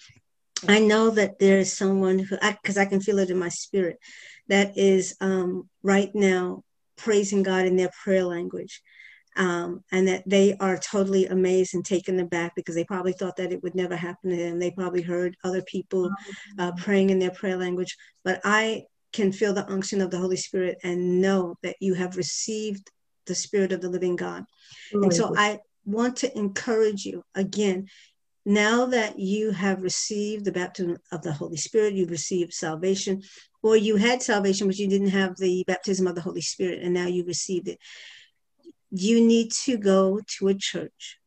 I know that there is someone who, because I, I, can feel it in my spirit, that is um, right now praising God in their prayer language. Um, and that they are totally amazed and taken aback because they probably thought that it would never happen to them. They probably heard other people uh, praying in their prayer language. But I can feel the unction of the Holy Spirit and know that you have received the Spirit of the living God. And so I want to encourage you again now that you have received the baptism of the Holy Spirit, you've received salvation, or you had salvation, but you didn't have the baptism of the Holy Spirit, and now you received it, you need to go to a church.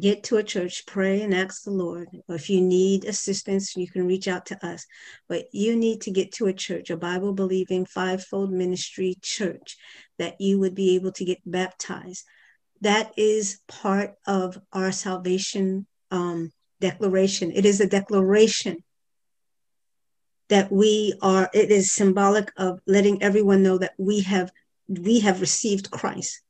Get to a church, pray and ask the Lord. Or if you need assistance, you can reach out to us. But you need to get to a church, a Bible believing fivefold ministry church, that you would be able to get baptized. That is part of our salvation um, declaration. It is a declaration that we are. It is symbolic of letting everyone know that we have we have received Christ.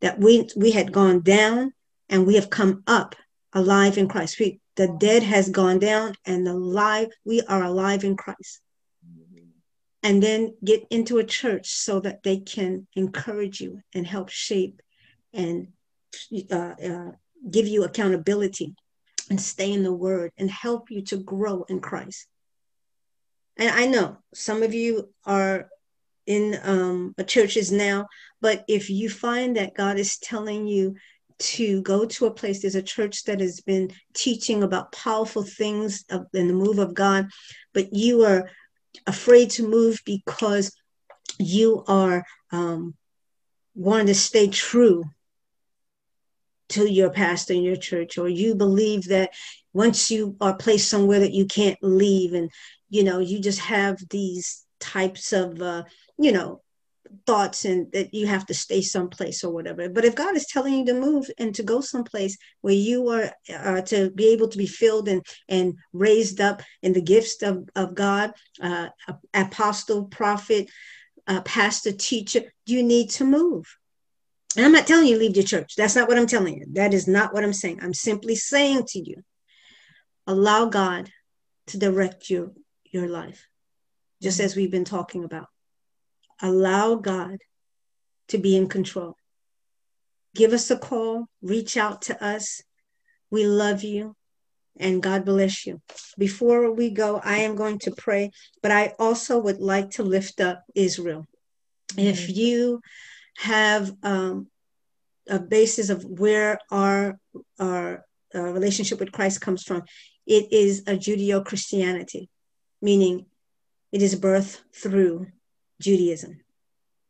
That we we had gone down and we have come up alive in Christ. We, the dead has gone down and the we are alive in Christ. And then get into a church so that they can encourage you and help shape and uh, uh, give you accountability and stay in the word and help you to grow in Christ. And I know some of you are in um, churches now, but if you find that God is telling you to go to a place, there's a church that has been teaching about powerful things in the move of God, but you are afraid to move because you are um, wanting to stay true to your pastor in your church, or you believe that once you are placed somewhere that you can't leave, and you know you just have these types of uh, you know thoughts and that you have to stay someplace or whatever. But if God is telling you to move and to go someplace where you are uh, to be able to be filled and and raised up in the gifts of, of God, uh, apostle, prophet, uh, pastor, teacher, you need to move. And I'm not telling you leave your church. That's not what I'm telling you. That is not what I'm saying. I'm simply saying to you, allow God to direct your your life, just as we've been talking about allow God to be in control. Give us a call, reach out to us. We love you and God bless you. Before we go, I am going to pray, but I also would like to lift up Israel. Mm-hmm. If you have um, a basis of where our, our uh, relationship with Christ comes from, it is a Judeo Christianity, meaning it is birth through Judaism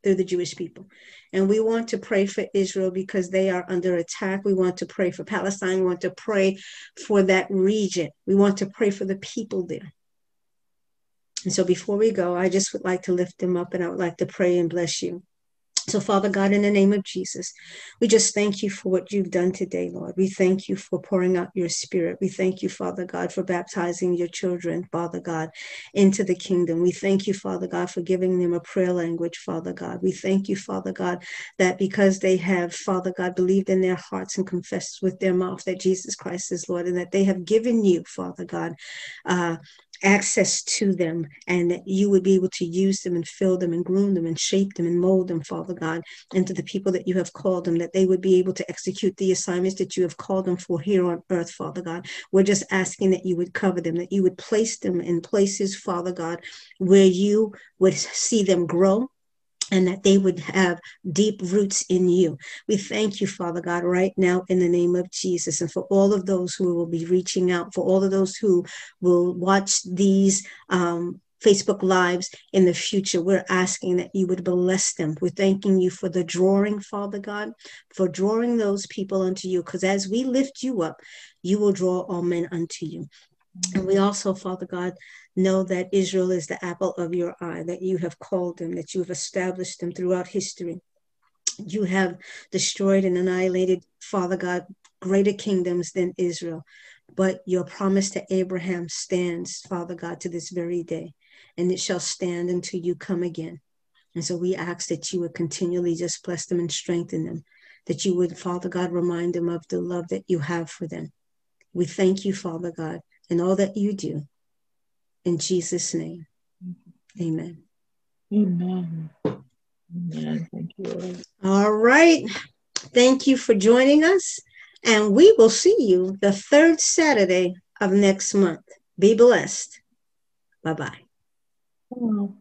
through the Jewish people. And we want to pray for Israel because they are under attack. We want to pray for Palestine. We want to pray for that region. We want to pray for the people there. And so before we go, I just would like to lift them up and I would like to pray and bless you. So, Father God, in the name of Jesus, we just thank you for what you've done today, Lord. We thank you for pouring out your spirit. We thank you, Father God, for baptizing your children, Father God, into the kingdom. We thank you, Father God, for giving them a prayer language, Father God. We thank you, Father God, that because they have, Father God, believed in their hearts and confessed with their mouth that Jesus Christ is Lord, and that they have given you, Father God, uh, access to them and that you would be able to use them and fill them and groom them and shape them and mold them, Father God, into the people that you have called them, that they would be able to execute the assignments that you have called them for here on earth, Father God. We're just asking that you would cover them, that you would place them in places, Father God, where you would see them grow and that they would have deep roots in you. We thank you, Father God, right now in the name of Jesus, and for all of those who will be reaching out, for all of those who will watch these. Um, Facebook Lives in the future. We're asking that you would bless them. We're thanking you for the drawing, Father God, for drawing those people unto you. Because as we lift you up, you will draw all men unto you. And we also, Father God, know that Israel is the apple of your eye, that you have called them, that you have established them throughout history. You have destroyed and annihilated, Father God, greater kingdoms than Israel. But your promise to Abraham stands, Father God, to this very day, and it shall stand until you come again. And so we ask that you would continually just bless them and strengthen them, that you would, Father God, remind them of the love that you have for them. We thank you, Father God, and all that you do. In Jesus' name, amen. Amen. Amen. Thank you, All right. Thank you for joining us. And we will see you the third Saturday of next month. Be blessed. Bye bye.